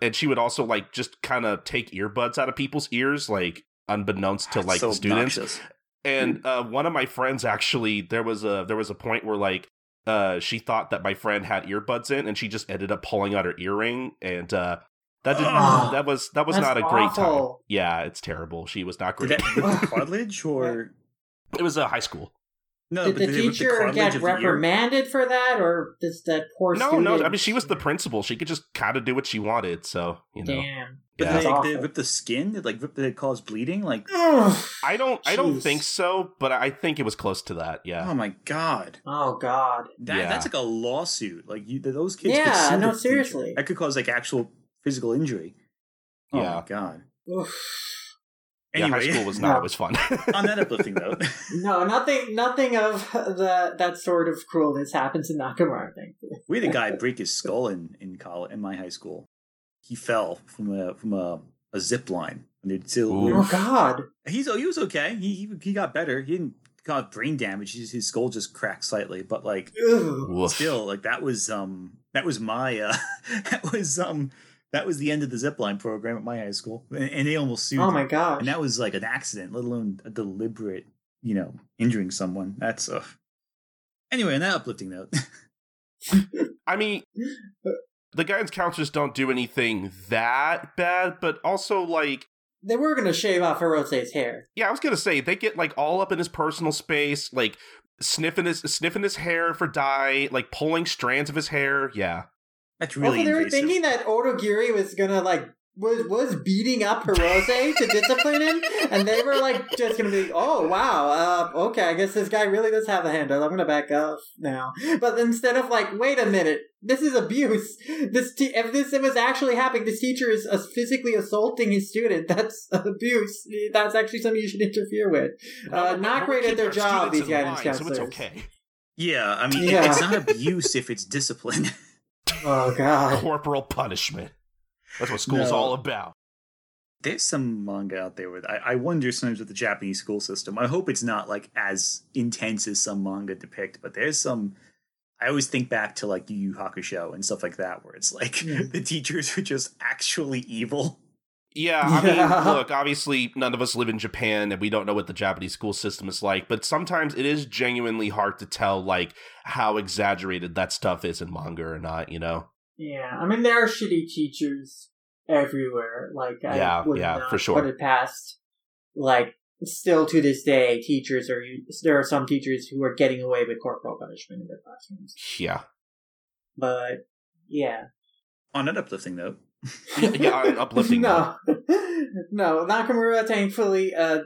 S1: and she would also like just kind of take earbuds out of people's ears like unbeknownst to like
S3: So
S1: students.
S3: obnoxious.
S1: and uh, one of my friends actually there was a there was a point where like uh, she thought that my friend had earbuds in and she just ended up pulling out her earring and uh, that did
S2: Ugh.
S1: that was that was
S2: That's
S1: not a great time. yeah it's terrible. She was not
S3: Did
S1: great.
S3: that <laughs> rip cartilage, <laughs> or
S1: it was a high school
S3: no?
S2: Did
S3: but
S2: the
S3: did
S2: teacher
S3: cartilage
S2: get
S3: of the
S2: reprimanded for that, or does that poor
S1: no
S2: student?
S1: no i mean she was the principal she could just kind of do what she wanted so you know
S2: Damn.
S3: But
S1: Yeah.
S3: they,
S2: That's
S3: they
S2: awful.
S3: rip the skin? Did like rip, did it cause bleeding? Like,
S2: Ugh.
S1: i don't i don't think so but i think it was close to that yeah
S3: oh my god,
S2: Oh God.
S3: that
S1: Yeah.
S3: that's like a lawsuit. Like you, those kids.
S2: Yeah,
S3: could sue
S2: no,
S3: the teacher.
S2: seriously.
S3: that could cause like actual physical injury. Oh
S1: Yeah.
S3: my god.
S2: Oof.
S1: Yeah high school was <laughs> not
S2: No.
S1: always fun
S3: on that <laughs> uplifting note. <laughs>
S2: No, nothing. Nothing of the that sort of cruelness happens in Nakamura. Thankfully.
S3: we had a guy break his skull in in college in my high school. He fell from a from a, a zip line. And they'd still,
S2: Oh God.
S3: he's he was okay. He, he he got better. He didn't got brain damage. His, his skull just cracked slightly, but like
S2: Ugh.
S3: Still like that was um that was my uh that was um that was the end of the zipline program at my high school, and, and they almost sued.
S2: Oh my gosh.
S3: And that was like an accident, let alone a deliberate, you know, injuring someone. That's uh. Anyway, on that uplifting note, <laughs>
S1: I mean, the guidance counselors don't do anything that bad, but also like
S2: They were gonna shave off Hirose's hair.
S1: Yeah, I was gonna say they get like all up in his personal space, like sniffing his sniffing his hair for dye, like pulling strands of his hair. Yeah,
S3: that's really
S2: also, they were
S3: invasive.
S2: thinking that Otagiri was gonna like was was beating up Hirose to discipline him, and they were like just gonna be, oh wow, uh, okay, I guess this guy really does have the handle. I'm gonna back up now. But instead of like, wait a minute, this is abuse. This te- if this was actually happening, this teacher is uh, physically assaulting his student. That's <laughs> abuse. That's actually something you should interfere with. Uh,
S1: No,
S2: not great at their job. These
S1: students in
S2: guidance
S1: line, so
S2: counselors.
S1: it's okay.
S3: Yeah, I mean,
S2: Yeah.
S3: it's not abuse if it's discipline. <laughs>
S2: Oh god. <laughs>
S1: Corporal punishment. That's what school's
S3: No.
S1: all about.
S3: There's some manga out there with I, I wonder sometimes with the Japanese school system. I hope it's not like as intense as some manga depict, but there's some. I always think back to like Yu Yu Hakusho and stuff like that, where it's like
S2: Mm. <laughs>
S3: the teachers are just actually evil.
S1: Yeah, I
S2: Yeah.
S1: mean, look, obviously none of us live in Japan and we don't know what the Japanese school system is like, but sometimes it is genuinely hard to tell like how exaggerated that stuff is in manga or not, you know?
S2: Yeah, I mean there are shitty teachers everywhere. Like I
S1: Yeah,
S2: would
S1: yeah,
S2: not
S1: for sure.
S2: put it past. Like still to this day, teachers are there are some teachers who are getting away with corporal punishment in their classrooms.
S1: Yeah.
S2: But yeah,
S3: On an uplifting note, <laughs>
S1: Yeah, yeah, on uplifting
S2: no, <laughs> no. Nakamura thankfully uh,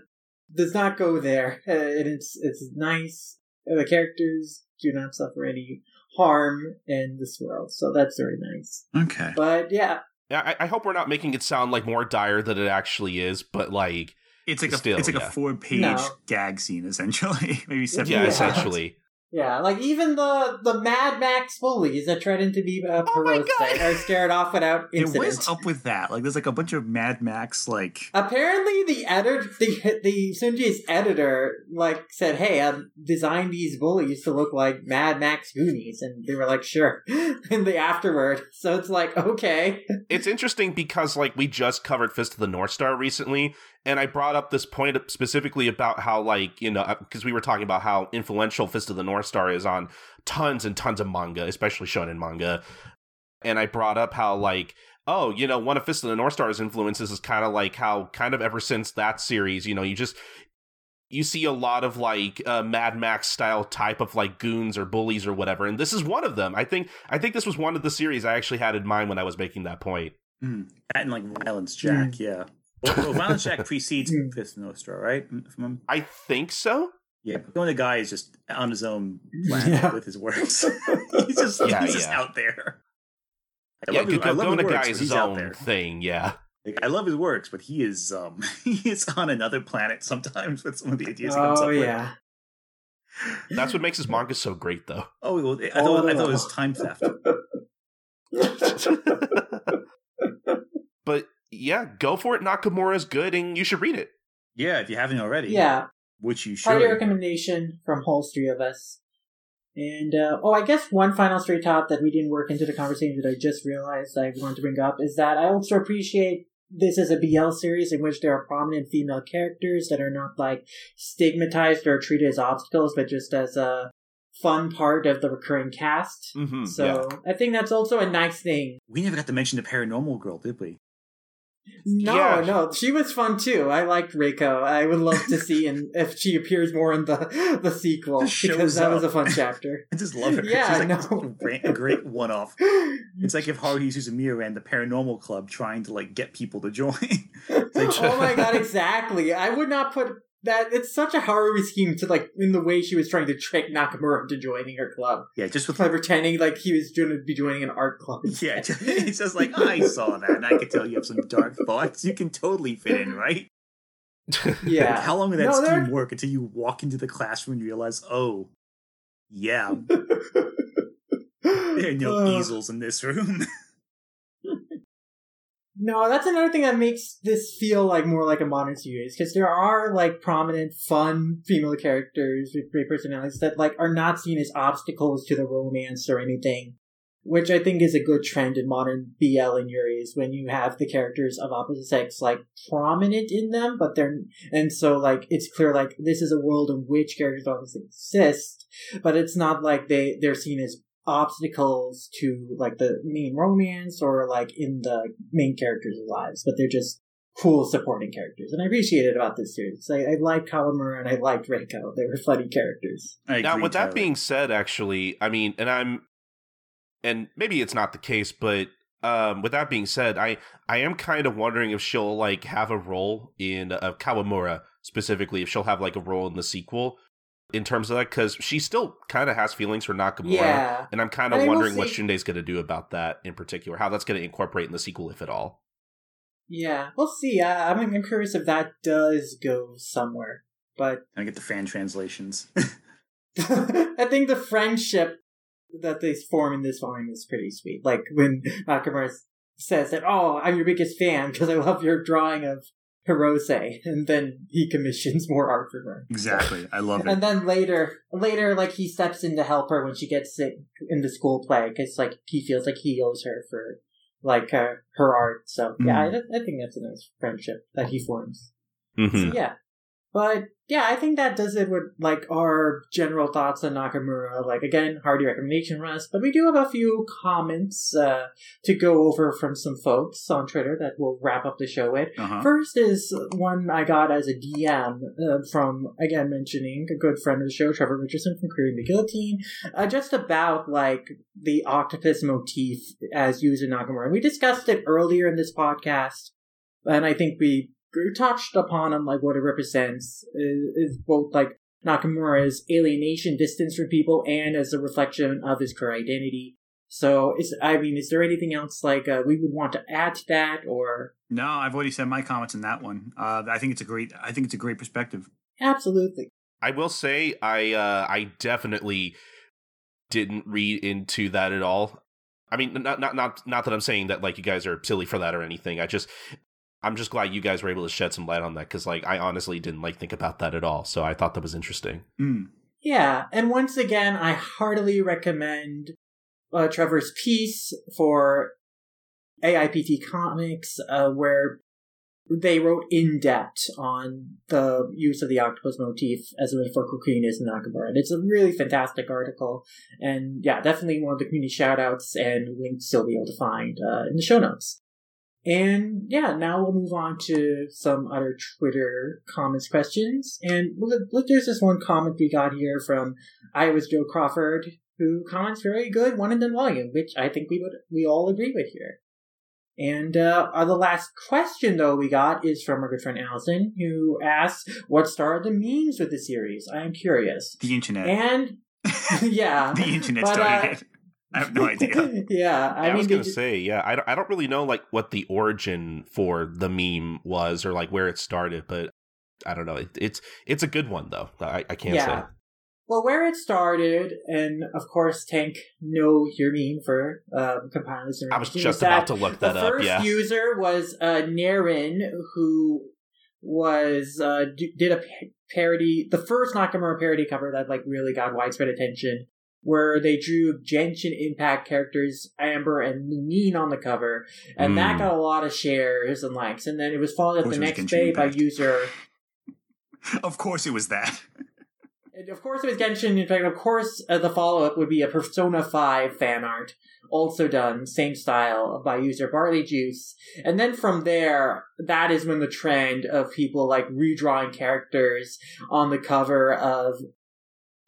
S2: does not go there. Uh, and it's it's nice. The characters do not suffer any harm in this world, so that's very nice.
S3: okay.
S2: But yeah,
S1: Yeah, I, I hope we're not making it sound like more dire than it actually is, but like,
S3: It's like a it's like
S1: yeah.
S3: a four page
S2: No.
S3: gag scene essentially, <laughs> maybe seven.
S1: yeah,
S2: Yeah.
S1: essentially.
S2: Yeah, like even the the Mad Max bullies that threaten to be uh,
S1: Oh my
S2: Perose
S1: God.
S2: are scared off without
S3: It
S2: incident.
S3: was up with that. Like there's like a bunch of Mad Max like
S2: Apparently, the editor, the the Syundei's editor, like said, "Hey, I designed these bullies to look like Mad Max Goonies," and they were like, "Sure." <laughs> in the afterward, so it's like, okay,
S1: It's interesting because like we just covered Fist of the North Star recently, and I brought up this point specifically about how like you know because we were talking about how influential Fist of the North Star is on tons and tons of manga, especially shonen manga, and I brought up how like oh you know one of Fist of the North Star's influences is kind of like how kind of ever since that series you know you just you see a lot of like uh, Mad Max style type of like goons or bullies or whatever, and this is one of them. I think I think this was one of the series I actually had in mind when I was making that point.
S3: mm, that and like Violence Jack, yeah. Well, well, <laughs> Violence Jack precedes
S2: Mm.
S3: Fist of the North Star, right? If I'm-
S1: I think so.
S3: Yeah, but when the guy is just on his own planet
S2: Yeah.
S3: with his works, <laughs> he's just
S1: Yeah,
S3: he's just
S1: yeah.
S3: out there. I
S1: yeah,
S3: love his, I love
S1: Go
S3: Nagai
S1: his
S3: works, but
S1: his own thing. Yeah,
S3: Like, I love his works, but he is um <laughs> he is on another planet sometimes with some of the ideas he comes
S2: oh
S3: up with.
S2: yeah,
S1: that's what makes his manga so great, though.
S3: Oh, well, I thought, I thought it was time theft.
S1: but yeah, go for it. Nakamura is good, and you should read it.
S3: Yeah, if you haven't already.
S2: yeah.
S3: Which you should.
S2: Party
S3: should.
S2: recommendation from whole three of us. And uh, oh, I guess one final straight top that we didn't work into the conversation that I just realized I wanted to bring up is that I also appreciate this as a BL series in which there are prominent female characters that are not like stigmatized or treated as obstacles, but just as a fun part of the recurring cast.
S1: Mm-hmm,
S2: So I think that's also a nice thing.
S3: We never got to mention the paranormal girl, did we?
S2: No,
S1: Yeah.
S2: no, she was fun too. I liked Reiko. I would love to see and <laughs> if she appears more in the the sequel because that was a fun <laughs> chapter.
S3: I just love her.
S2: Yeah,
S3: She's like just a great- one off. <laughs> It's like if Haruhi Suzumiya ran the paranormal club trying to like get people to join.
S2: oh my god, exactly. I would not put that. It's such a Haruhi scheme to like in the way she was trying to trick Nakamura into joining her club
S3: yeah, just with
S2: by pretending like he was going to be joining an art club. <laughs>
S3: yeah, it's <laughs> just like I saw that, and I could tell you have some dark thoughts. You can totally fit in, right? Like, <laughs>
S2: yeah.
S3: how long would that
S2: No,
S3: scheme
S2: they're-
S3: work until you walk into the classroom and realize, oh, yeah, there are no
S2: Uh,
S3: easels in this room.
S2: No, that's another thing that makes this feel like more like a modern series because there are like prominent, fun female characters with great personalities that like are not seen as obstacles to the romance or anything. which I think is a good trend in modern BL and Yuris when you have the characters of opposite sex like prominent in them, but they're and so like it's clear like this is a world in which characters opposite exist, but it's not like they they're seen as obstacles to like the main romance or like in the main characters' lives, but they're just cool supporting characters. And I appreciate it about this series. I, I liked Kawamura and I liked Reiko. They were funny characters.
S1: now, with that being said, actually, I mean, and I'm, and maybe it's not the case, but um, with that being said, I I am kind of wondering if she'll like have a role in uh, Kawamura specifically, if she'll have like a role in the sequel in terms of that because she still kind of has feelings for Nakamura,
S2: yeah.
S1: and I'm kind of wondering what Syundei's going to do about that in particular, how that's going to incorporate in the sequel, if at all.
S2: Yeah, we'll see. Uh, I'm, I'm curious if that does go somewhere, but
S3: I get the fan translations. <laughs> <laughs>
S2: I think the friendship that they form in this volume is pretty sweet. Like when Nakamura says that, "Oh, I'm your biggest fan because I love your drawing of Hirose, and then he commissions more art for her.
S3: Exactly, I love it.
S2: And then later, later, like he steps in to help her when she gets sick in the school play because like he feels like he owes her for like uh, her art. So yeah, mm. I, I, think that's a nice friendship that he forms.
S1: Mm-hmm.
S2: So, yeah, but yeah, I think that does it with like our general thoughts on Nakamura. Like again, hearty recommendation, Russ. But we do have a few comments uh, to go over from some folks on Twitter that we'll wrap up the show with.
S3: Uh-huh.
S2: First is one I got as a DM uh, from again mentioning a good friend of the show, Trevor Richardson from Korean the Guillotine, uh, just about like the octopus motif as used in Nakamura. We discussed it earlier in this podcast, and I think we touched upon on like what it represents is, is both like Nakamura's alienation, distance from people, and as a reflection of his queer identity. So, is I mean, is there anything else like uh, we would want to add to that, or
S3: no? I've already said my comments on that one. Uh, I think it's a great. I think it's a great perspective.
S2: Absolutely.
S1: I will say, I uh, I definitely didn't read into that at all. I mean, not not not not that I'm saying that like you guys are silly for that or anything. I just I'm just glad you guys were able to shed some light on that because, like, I honestly didn't like think about that at all. So I thought that was interesting.
S3: Mm.
S2: Yeah, and once again, I heartily recommend uh, Trevor's piece for AIPT Comics, uh, where they wrote in depth on the use of the octopus motif as a metaphorical queeness in Nakamura. And it's a really fantastic article. And yeah, definitely one of the community shoutouts and links you'll be able to find uh, in the show notes. And yeah, now we'll move on to some other Twitter comments questions. And look, there's this one comment we got here from Iowa's Joe Crawford, who comments very good one and done volume, which I think we would we all agree with here. And uh, the last question, though, we got is from our good friend Allison, who asks, "What started the memes with the series?" I am curious.
S3: The internet.
S2: And <laughs> <laughs> yeah,
S3: the internet but, started uh, it. I have no idea. <laughs>
S2: yeah,
S1: I,
S2: I, mean,
S1: was gonna say, yeah, I don't, I don't really know like what the origin for the meme was or like where it started, but I don't know. It, it's it's a good one though. I, I can't yeah. say.
S2: Well, where it started, and of course, Tank know your meme for um, compiling
S1: I was just about to look that
S2: the
S1: up.
S2: The first
S1: yeah.
S2: user was uh, Naren, who was uh, did a parody, the first Nakamura parody cover that like really got widespread attention where they drew Genshin Impact characters Amber and Lumine on the cover, and mm. that got a lot of shares and likes. And then it was followed up the next day by user. <laughs>
S3: of course, it was that. <laughs>
S2: and of course, it was Genshin Impact. Of course, uh, the follow up would be a Persona Five fan art, also done same style by user Barley Juice. And then from there, that is when the trend of people like redrawing characters on the cover of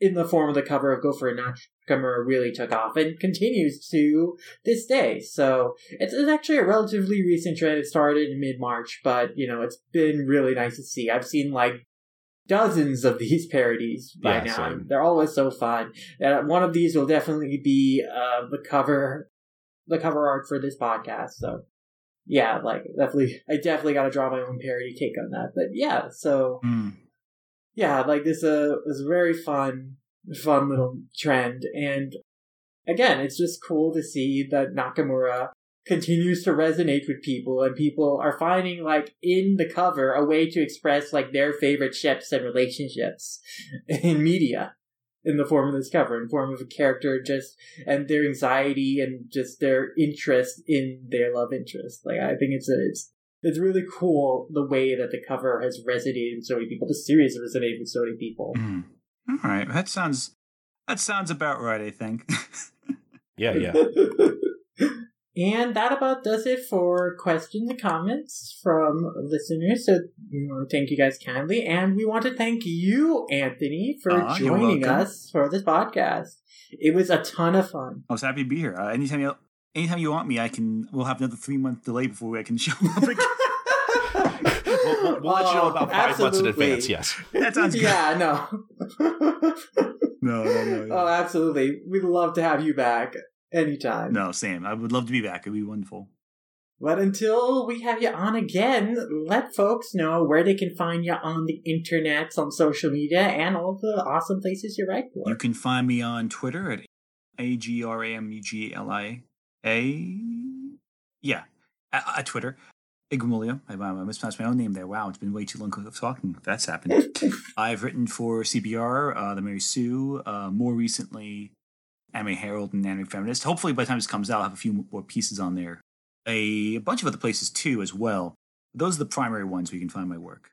S2: in the form of the cover of Go for a Nakamura really took off and continues to this day. So it's, it's actually a relatively recent trend. It started in mid March, but you know, it's been really nice to see. I've seen like dozens of <laughs> these parodies by yeah, now. Same. They're always so fun. Uh, one of these will definitely be uh, the cover, the cover art for this podcast. So yeah, like definitely, I definitely got to draw my own parody take on that. But yeah, so.
S3: Mm
S2: yeah, like this uh a very fun, fun little trend, and again, it's just cool to see that Nakamura continues to resonate with people, and people are finding like in the cover a way to express like their favorite ships and relationships <laughs> in media. in the form of this cover, in form of a character just and their anxiety and just their interest in their love interest. Like I think it's a, it's it's really cool the way that the cover has resonated with so many people. The series has resonated with so many people.
S3: Mm. All right, that sounds that sounds about right. I think. <laughs>
S1: yeah, yeah. <laughs>
S2: And that about does it for questions and comments from listeners. So we want to thank you guys kindly. And we want to thank you, Anthony, for
S3: Aw, you're
S2: joining us for this podcast. It was a ton of fun.
S3: I was happy to be here. Uh, anytime you anytime you want me, I can. We'll have another three month delay before I can <laughs> show up again.
S1: We'll, we'll, we'll let you know about five months in advance. Yes.
S3: that sounds good.
S2: yeah, no. <laughs>
S3: No, no, no, no.
S2: oh, absolutely. We'd love to have you back anytime.
S3: no, Sam. I would love to be back. It'd be wonderful.
S2: But until we have you on again, let folks know where they can find you on the internet, on social media, and all the awesome places you write for.
S3: You can find me on Twitter at a g r a m u g l i a. Yeah, at, at Twitter. Igramulio. I, I mispronounced my own name there. Wow, it's been way too long of talking. That's happened. <laughs> I've written for CBR, uh, The Mary Sue, uh, more recently, Anime Herald and Anime Feminist. Hopefully, by the time this comes out, I'll have a few more pieces on there. A, bunch of other places too, as well. Those are the primary ones where you can find my work.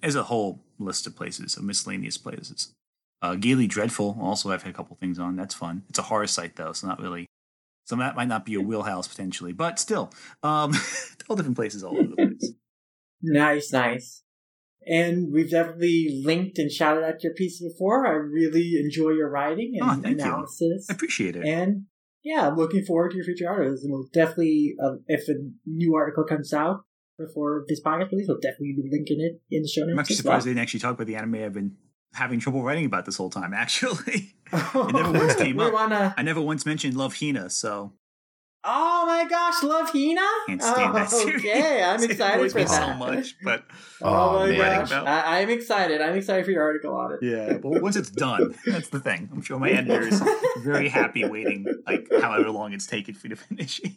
S3: There's a whole list of places, of miscellaneous places. Uh, Gayly Dreadful, also I've had a couple things on. That's fun. It's a horror site, though, so not really. So that might not be a wheelhouse potentially, but still, um, <laughs> all different places all over the place.
S2: Nice, nice. And we've definitely linked and shouted out your piece before. I really enjoy your writing and
S3: Oh, thank you.
S2: analysis.
S3: I appreciate it.
S2: And yeah, I'm looking forward to your future articles. And we'll definitely, uh, if a new article comes out before this podcast release, we'll definitely be linking it in the show notes.
S3: I'm actually
S2: as well.
S3: surprised they didn't actually talk about the anime I've been having trouble writing about this whole time. <laughs> Actually, never <laughs> once came up.
S2: wanna.
S3: I never once mentioned Love Hina, so
S2: Oh my gosh, love Hina!
S3: can't stand
S2: oh,
S3: that series.
S2: Okay, I'm <laughs> excited for that.
S3: so much, but <laughs>
S2: Oh,
S1: Oh,
S2: my
S1: man.
S2: gosh,
S3: About-
S2: I, I'm excited. I'm excited for your article on it.
S3: yeah. But once it's done, that's the thing. I'm sure my editor is very happy waiting, like however long it's taken for you to finish it.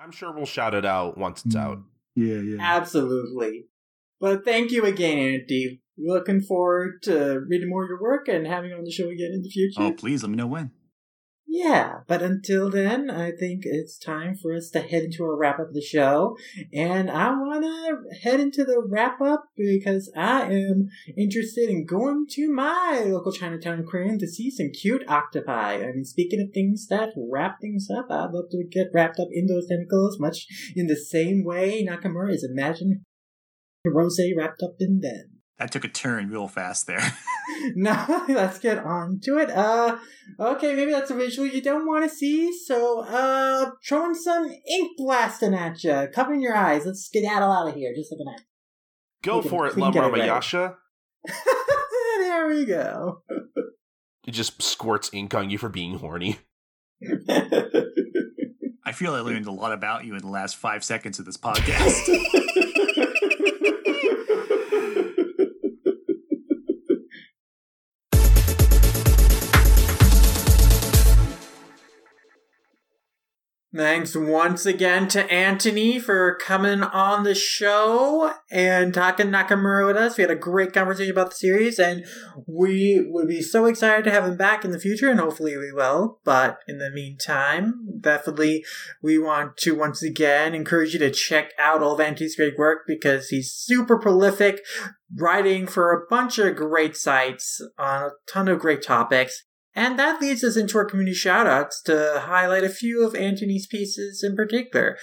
S1: I'm sure we'll shout it out once it's out. Mm.
S3: Yeah, yeah.
S2: Absolutely. But thank you again, Andy. Looking forward to reading more of your work and having you on the show again in the future.
S3: Oh, please let me know when.
S2: Yeah, but until then, I think it's time for us to head into a wrap up of the show. And I want to head into the wrap up because I am interested in going to my local Chinatown aquarium to see some cute octopi. I mean, speaking of things that wrap things up, I'd love to get wrapped up in those tentacles, much in the same way Nakamura is imagining Rose wrapped up in them.
S3: That took a turn real fast there. <laughs> <laughs>
S2: no, let's get on to it. Uh, okay, maybe that's a visual you don't want to see. So, uh, throwing some ink blasting at you, covering your eyes. Let's skedaddle out of here. Just looking at.
S1: Go
S2: We
S1: for it,
S2: we
S1: Love
S2: get it right.
S1: Ramayasha. <laughs>
S2: there we go.
S1: It just squirts ink on you for being horny.
S3: I feel I learned a lot about you in the last five seconds of this podcast.
S2: Thanks once again to Anthony for coming on the show and talking Nakamura with us. We had a great conversation about the series, and we would be so excited to have him back in the future, and hopefully we will. But in the meantime, definitely we want to once again encourage you to check out all of Anthony's great work because he's super prolific, writing for a bunch of great sites on a ton of great topics. And that leads us into our community shoutouts to highlight a few of Anthony's pieces in particular.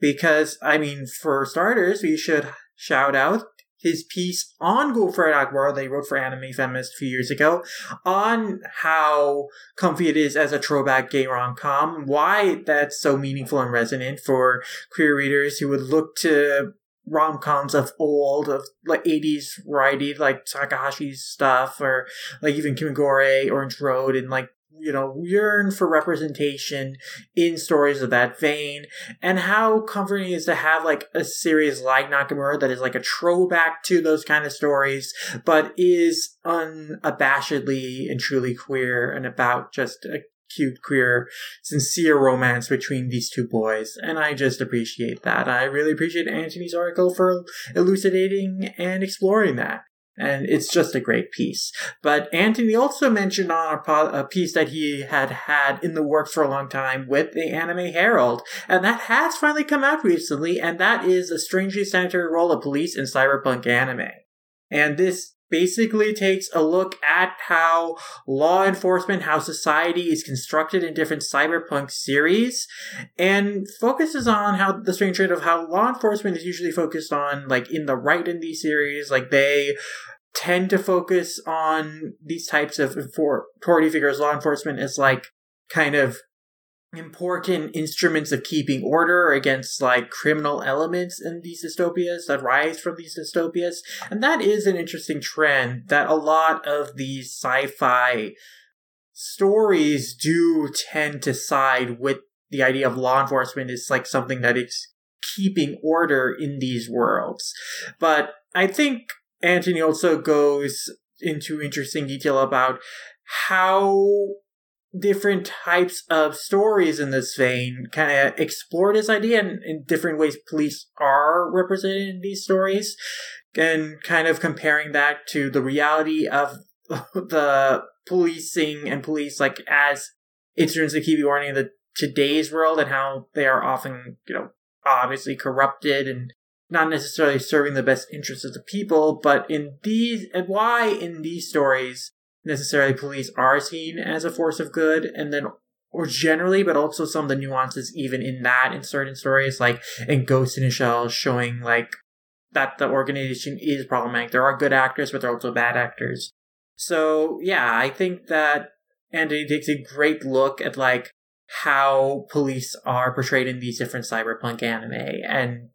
S2: Because, I mean, for starters, we should shout out his piece on Dark World that he wrote for Anime Feminist a few years ago on how comfy it is as a throwback gay rom-com, why that's so meaningful and resonant for queer readers who would look to rom-coms of old, of like 80s variety, like Takahashi's stuff, or like even Kimagure, Orange Road, and like, you know, yearn for representation in stories of that vein, and how comforting is to have like a series like Nakamura that is like a throwback to those kind of stories, but is unabashedly and truly queer and about just a cute, queer, sincere romance between these two boys. And I just appreciate that. I really appreciate Anthony's article for elucidating and exploring that. and it's just a great piece. But Anthony also mentioned on a, piece that he had had in the works for a long time with the Anime Herald, and that has finally come out recently, and that is a strangely sanitary role of police in cyberpunk anime. And this basically takes a look at how law enforcement, how society is constructed in different cyberpunk series, and focuses on how the strange trait of how law enforcement is usually focused on, like in the right in these series, like they tend to focus on these types of authority figures. Law enforcement is like kind of important instruments of keeping order against like criminal elements in these dystopias that rise from these dystopias. And that is an interesting trend that a lot of these sci-fi stories do tend to side with the idea of law enforcement is like something that is keeping order in these worlds. But I think Anthony also goes into interesting detail about how different types of stories in this vein kind of explore this idea and in different ways police are represented in these stories and kind of comparing that to the reality of <laughs> the policing and police like as instruments of order in the today's world and how they are often you know obviously corrupted and not necessarily serving the best interests of the people. But in these and why in these stories necessarily police are seen as a force of good, and then or generally, but also some of the nuances even in that in certain stories, like in Ghost in a Shell, showing like that the organization is problematic. There are good actors, but there are also bad actors. So yeah, I think that Andy takes a great look at like how police are portrayed in these different cyberpunk anime, and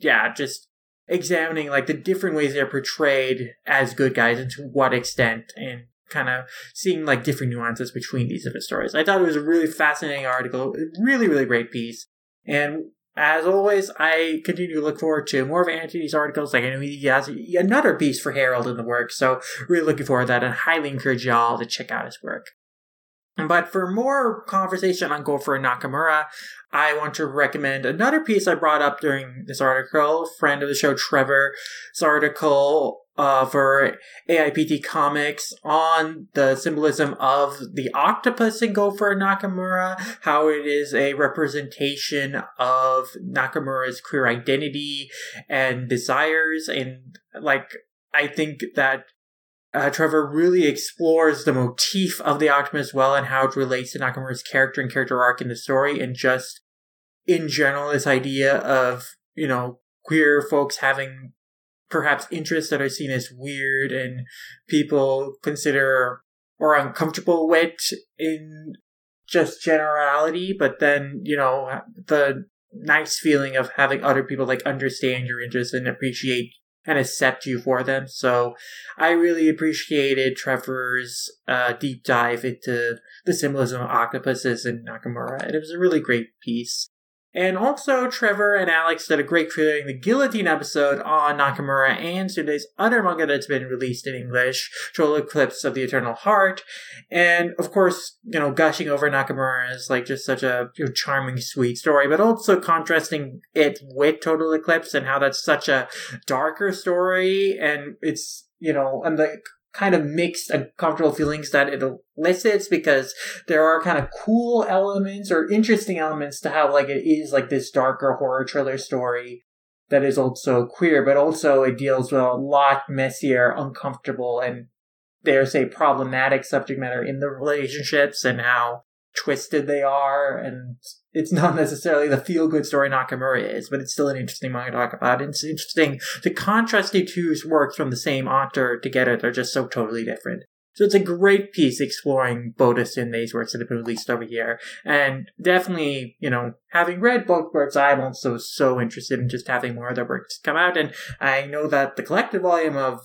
S2: yeah, just examining like the different ways they're portrayed as good guys and to what extent and kind of seeing like different nuances between these different stories. I thought it was a really fascinating article, really, really great piece. And as always, I continue to look forward to more of Anthony's articles. Like I know he has another piece for Herald in the works, so really looking forward to that and highly encourage y'all to check out his work. But for more conversation on Go For Nakamura, I want to recommend another piece I brought up during this article. Friend of the show, Trevor's article uh, for AIPT Comics on the symbolism of the octopus in Go For Nakamura, how it is a representation of Nakamura's queer identity and desires. And like, I think that uh, Trevor really explores the motif of the octopus well and how it relates to Nakamura's character and character arc in the story, and just in general, this idea of, you know, queer folks having perhaps interests that are seen as weird and people consider or uncomfortable with in just generality, but then, you know, the nice feeling of having other people like understand your interests and appreciate and accept you for them. So I really appreciated Trevor's uh, deep dive into the symbolism of octopuses in Nakamura, and it was a really great piece. And also, Trevor and Alex did a great creating the Guillotine episode on Nakamura and Syundei's other manga that's been released in English, Total Eclipse of the Eternal Heart. And of course, you know, gushing over Nakamura is like just such a you know, charming, sweet story, but also contrasting it with Total Eclipse and how that's such a darker story and it's, you know, and the kind of mixed uncomfortable feelings that it elicits because there are kind of cool elements or interesting elements to how like it is like this darker horror thriller story that is also queer, but also it deals with a lot messier, uncomfortable, and dare say problematic subject matter in the relationships and how twisted they are and it's not necessarily the feel good story Nakamura is, but it's still an interesting manga to talk about. It's interesting to contrast the two works from the same author together. They're just so totally different. So it's a great piece exploring Boda Syundei's works that have been released over here. And definitely, you know, having read both works, I'm also so interested in just having more of their works come out. And I know that the collected volume of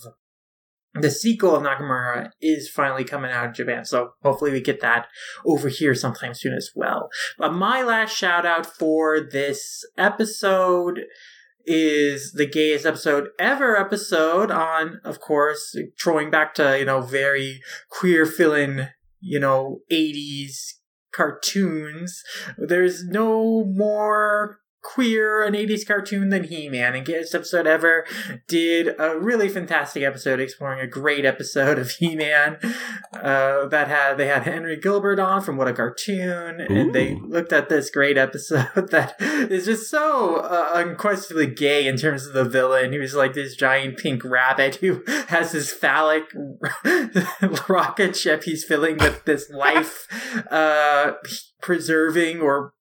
S2: the sequel of Nakamura is finally coming out in Japan, so hopefully we get that over here sometime soon as well. But my last shout out for this episode is the gayest episode ever episode on, of course, throwing back to, you know, very queer feeling, you know, 80s cartoons. There's no more queer an 80s cartoon than He-Man and Gayest Episode Ever did. A really fantastic episode exploring a great episode of He-Man. Uh, that had they had Henry Gilbert on from What a Cartoon and they looked at this great episode <laughs> that is just so uh, unquestionably gay in terms of the villain. He was like this giant pink rabbit who <laughs> has this phallic <laughs> rocket ship he's filling with this life uh, preserving or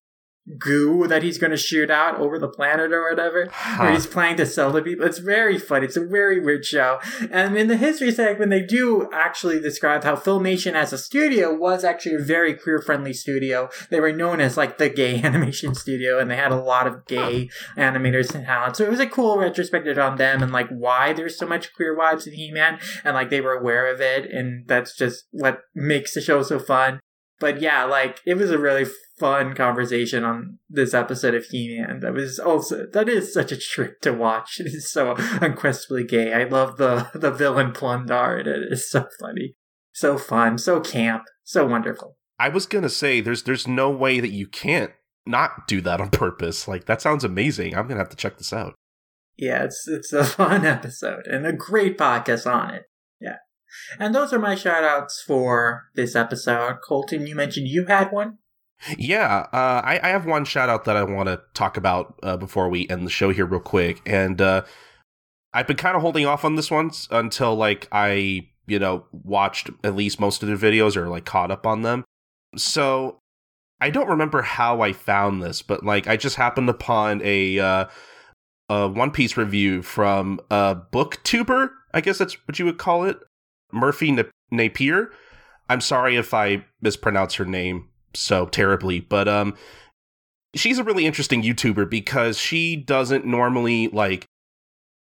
S2: goo that he's going to shoot out over the planet or whatever, huh. or he's planning to sell to people. It's very funny. It's a very weird show. And in the history segment, they do actually describe how Filmation as a studio was actually a very queer friendly studio. They were known as like the gay <laughs> animation studio, and they had a lot of gay animators in talent. So it was a cool retrospective on them and like why there's so much queer vibes in He Man, and like they were aware of it, and that's just what makes the show so fun. But yeah, like it was a really fun conversation on this episode of He-Man. That was also that is such a trip to watch. <laughs> It is so unquestionably gay. I love the the villain Plun-Darr. It is so funny, so fun, so camp, so wonderful.
S1: I was gonna say there's there's no way that you can't not do that on purpose. Like that sounds amazing. I'm gonna have to check this out.
S2: Yeah, it's it's a <laughs> fun episode and a great podcast on it. And those are my shout outs for this episode. Colton, you mentioned you had one?
S1: Yeah, uh, I, I, have one shout out that I want to talk about uh, before we end the show here, real quick. And uh, I've been kind of holding off on this one until like I, you know, watched at least most of their videos or like caught up on them. So I don't remember how I found this, but like I just happened upon a uh, a One Piece review from a booktuber. I guess that's what you would call it. Merphy Napier. I'm sorry if I mispronounce her name so terribly, but um she's a really interesting YouTuber because she doesn't normally like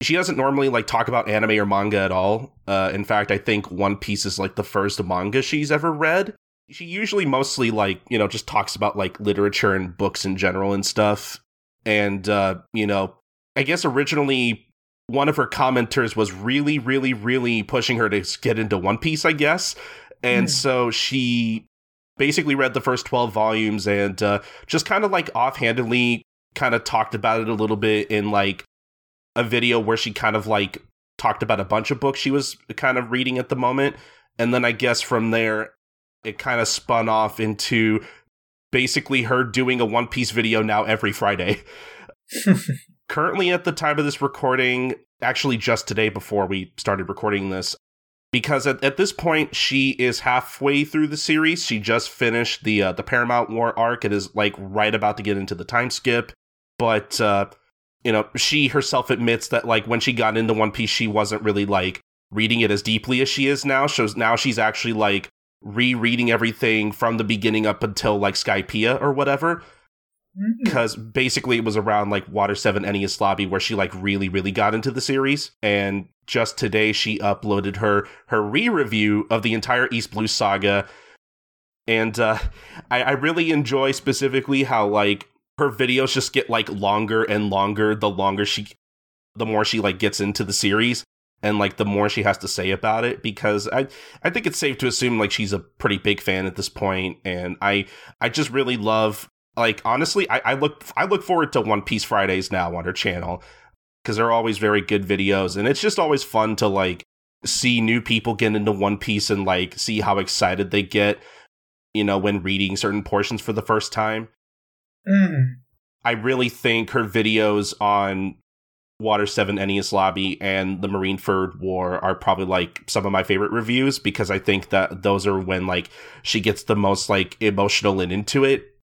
S1: she doesn't normally like talk about anime or manga at all. Uh, in fact, I think One Piece is like the first manga she's ever read. She usually mostly like you know just talks about like literature and books in general and stuff. And uh, you know, I guess originally one of her commenters was really, really, really pushing her to get into One Piece, I guess. And mm. so she basically read the first 12 volumes and uh, just kind of like offhandedly kind of talked about it a little bit in like a video where she kind of like talked about a bunch of books she was kind of reading at the moment. And then I guess from there, it kind of spun off into basically her doing a One Piece video now every Friday. <laughs> currently at the time of this recording, actually just today before we started recording this, because at, at this point she is halfway through the series. She just finished the uh, the Paramount War arc. It is like right about to get into the time skip, but uh, you know she herself admits that like when she got into One Piece, she wasn't really like reading it as deeply as she is now. So now she's actually like rereading everything from the beginning up until like Skypiea or whatever because mm-hmm. basically it was around like Water 7 Enies Lobby where she like really really got into the series. And just today she uploaded her her re-review of the entire East Blue saga. And uh, I, I really enjoy specifically how like her videos just get like longer and longer the longer she the more she like gets into the series and like the more she has to say about it because I I think it's safe to assume like she's a pretty big fan at this point. And I I just really love like honestly, I, I look I look forward to One Piece Fridays now on her channel because they're always very good videos, and it's just always fun to like see new people get into One Piece and like see how excited they get, you know, when reading certain portions for the first time.
S2: Mm.
S1: I really think her videos on Water 7 Enies Lobby and the Marineford War are probably like some of my favorite reviews because I think that those are when like she gets the most like emotional and into it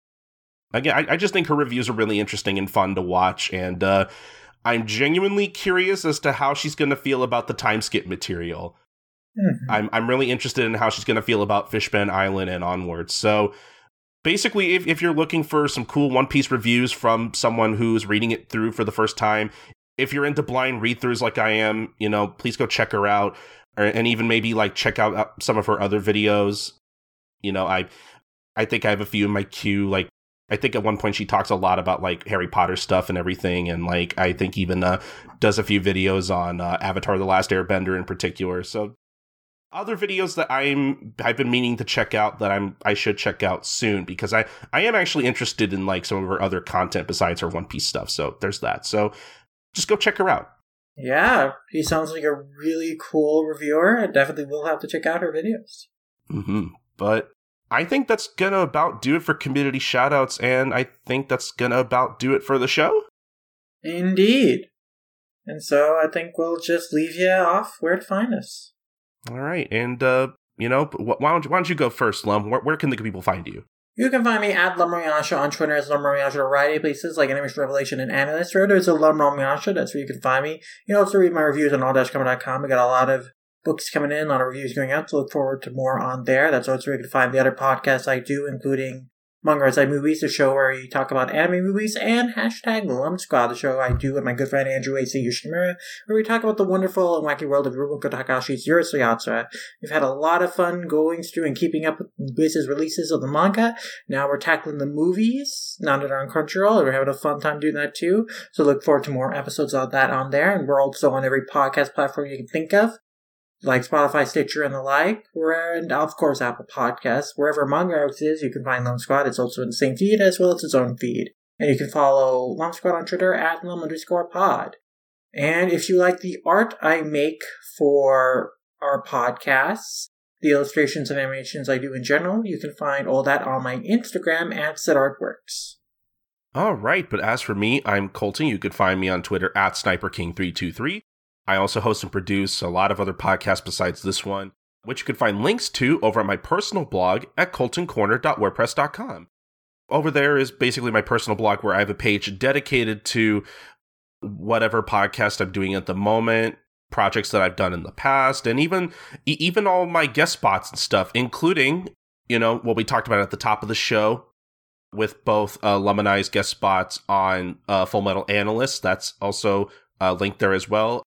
S1: again, I, I, just think her reviews are really interesting and fun to watch, and uh, I'm genuinely curious as to how she's going to feel about the time skip material. Mm-hmm. I'm I'm really interested in how she's going to feel about Fishman Island and onwards. So basically, if if you're looking for some cool One Piece reviews from someone who's reading it through for the first time, if you're into blind read throughs like I am, you know, please go check her out, or, and even maybe like check out uh, some of her other videos. You know, I I think I have a few in my queue, like I think at one point she talks a lot about like Harry Potter stuff and everything, and like I think even uh, does a few videos on uh, Avatar: The Last Airbender in particular. So other videos that I'm I've been meaning to check out that I'm I should check out soon because I I am actually interested in like some of her other content besides her One Piece stuff. So there's that. So just go check her out.
S2: Yeah, he sounds like a really cool reviewer. I definitely will have to check out her videos.
S1: hmm But I think that's gonna about do it for community shoutouts, and I think that's gonna about do it for the show.
S2: Indeed. And so I think we'll just leave you off where to find us.
S1: All right, and uh, you know, why don't you, why don't you go first, Lum? Where, where can the people find you?
S2: You can find me at Lumrayasha on Twitter as Lumrayasha a variety of places like Animation Revelation and Analyst. There's a Lumrayasha, that's where you can find me. You can also read my reviews on all-comic.com. We got a lot of books coming in, a lot of reviews going out, so look forward to more on there. That's also where you can find the other podcasts I do, including Manga Side Movies, the show where we talk about anime movies, and hashtag Lum Squad, the show I do with my good friend Andrew A.C. Yoshimura, where we talk about the wonderful and wacky world of Rumiko Takahashi's Urusei Yatsura. We've had a lot of fun going through and keeping up with the releases of the manga. Now we're tackling the movies, now that are on Crunchyroll, and we're having a fun time doing that too. So look forward to more episodes of that on there, and we're also on every podcast platform you can think of like Spotify, Stitcher, and the like, and of course Apple Podcasts. Wherever Manga Arts is, you can find Lum Squad. It's also in the same feed as well as its own feed. And you can follow Lum Squad on Twitter at Lum underscore pod. And if you like the art I make for our podcasts, the illustrations and animations I do in general, you can find all that on my Instagram at SetArtWorks.
S1: All right, but as for me, I'm Colton. You could find me on Twitter at SniperKing323. I also host and produce a lot of other podcasts besides this one, which you can find links to over at my personal blog at coltoncorner.wordpress.com. Over there is basically my personal blog where I have a page dedicated to whatever podcast I'm doing at the moment, projects that I've done in the past, and even even all my guest spots and stuff, including you know what we talked about at the top of the show with both uh, guest spots on uh, Full Metal Analyst. That's also uh, linked there as well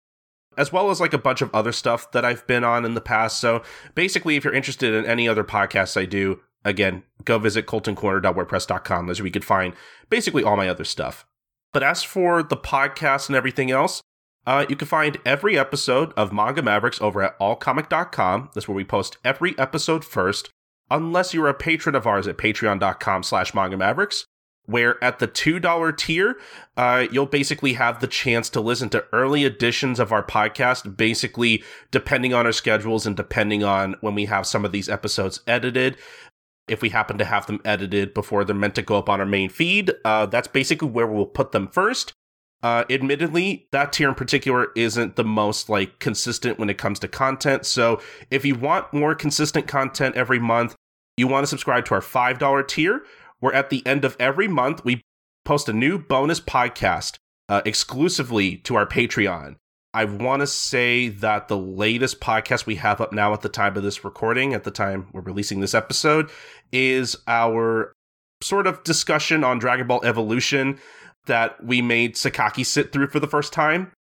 S1: as well as like a bunch of other stuff that I've been on in the past. So basically, if you're interested in any other podcasts I do, again, go visit coltoncorner.wordpress.com. That's where you could find basically all my other stuff. But as for the podcast and everything else, uh, you can find every episode of Manga Mavericks over at allcomic.com. That's where we post every episode first, unless you're a patron of ours at patreon.com slash manga mavericks where at the $2 tier, uh, you'll basically have the chance to listen to early editions of our podcast, basically depending on our schedules and depending on when we have some of these episodes edited. If we happen to have them edited before they're meant to go up on our main feed, uh, that's basically where we'll put them first. Uh, admittedly, that tier in particular isn't the most like consistent when it comes to content. So if you want more consistent content every month, you want to subscribe to our $5 tier where at the end of every month we post a new bonus podcast uh, exclusively to our Patreon. I want to say that the latest podcast we have up now at the time of this recording, at the time we're releasing this episode, is our sort of discussion on Dragon Ball Evolution that we made Sakaki sit through for the first time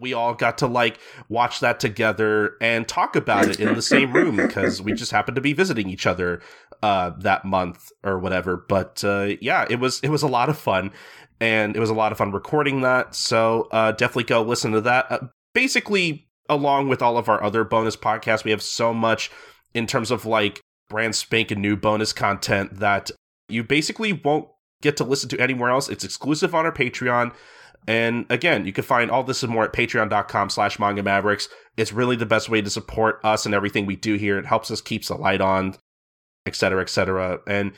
S1: we all got to like watch that together and talk about it in the same room because we just happened to be visiting each other uh, that month or whatever. But uh, yeah, it was it was a lot of fun, and it was a lot of fun recording that. So uh, definitely go listen to that. Uh, basically, along with all of our other bonus podcasts, we have so much in terms of like brand spanking new bonus content that you basically won't get to listen to anywhere else. It's exclusive on our Patreon. And again, you can find all this and more at patreon.com slash manga mavericks. It's really the best way to support us and everything we do here. It helps us keeps the light on, etc., etc. And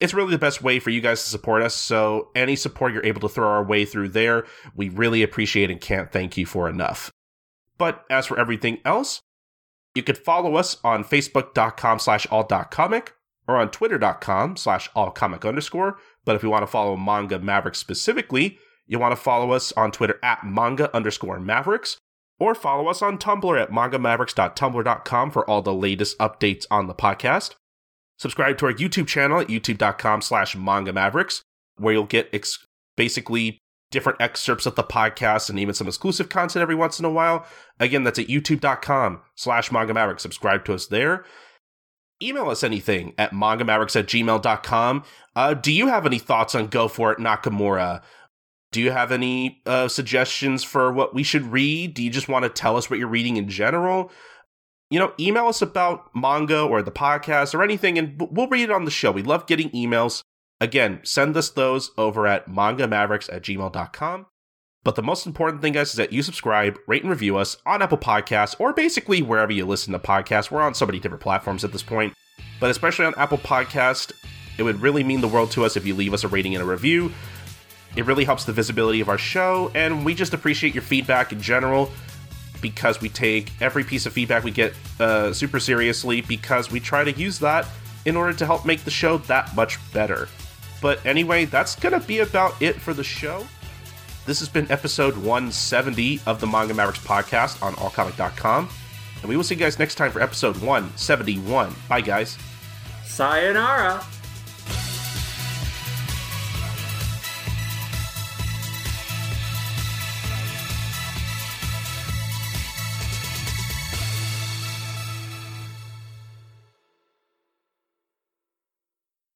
S1: it's really the best way for you guys to support us. So any support you're able to throw our way through there, we really appreciate and can't thank you for enough. But as for everything else, you could follow us on facebook.com slash all.comic or on twitter.com slash allcomic underscore. But if you want to follow Manga Maverick specifically, you want to follow us on Twitter at manga underscore mavericks, or follow us on Tumblr at mangamavericks.tumblr.com for all the latest updates on the podcast. Subscribe to our YouTube channel at youtube.com slash manga mavericks, where you'll get ex- basically different excerpts of the podcast and even some exclusive content every once in a while. Again, that's at youtube.com slash manga mavericks. Subscribe to us there. Email us anything at mangamavericks at gmail.com. Uh, do you have any thoughts on Go For It Nakamura? Do you have any uh, suggestions for what we should read? Do you just want to tell us what you're reading in general? You know, email us about manga or the podcast or anything, and we'll read it on the show. We love getting emails. Again, send us those over at mangamavericks at gmail.com. But the most important thing, guys, is that you subscribe, rate, and review us on Apple Podcasts or basically wherever you listen to podcasts. We're on so many different platforms at this point, but especially on Apple Podcast, it would really mean the world to us if you leave us a rating and a review. It really helps the visibility of our show, and we just appreciate your feedback in general because we take every piece of feedback we get uh, super seriously because we try to use that in order to help make the show that much better. But anyway, that's going to be about it for the show. This has been episode 170 of the Manga Mavericks podcast on allcomic.com. And we will see you guys next time for episode 171. Bye, guys.
S2: Sayonara.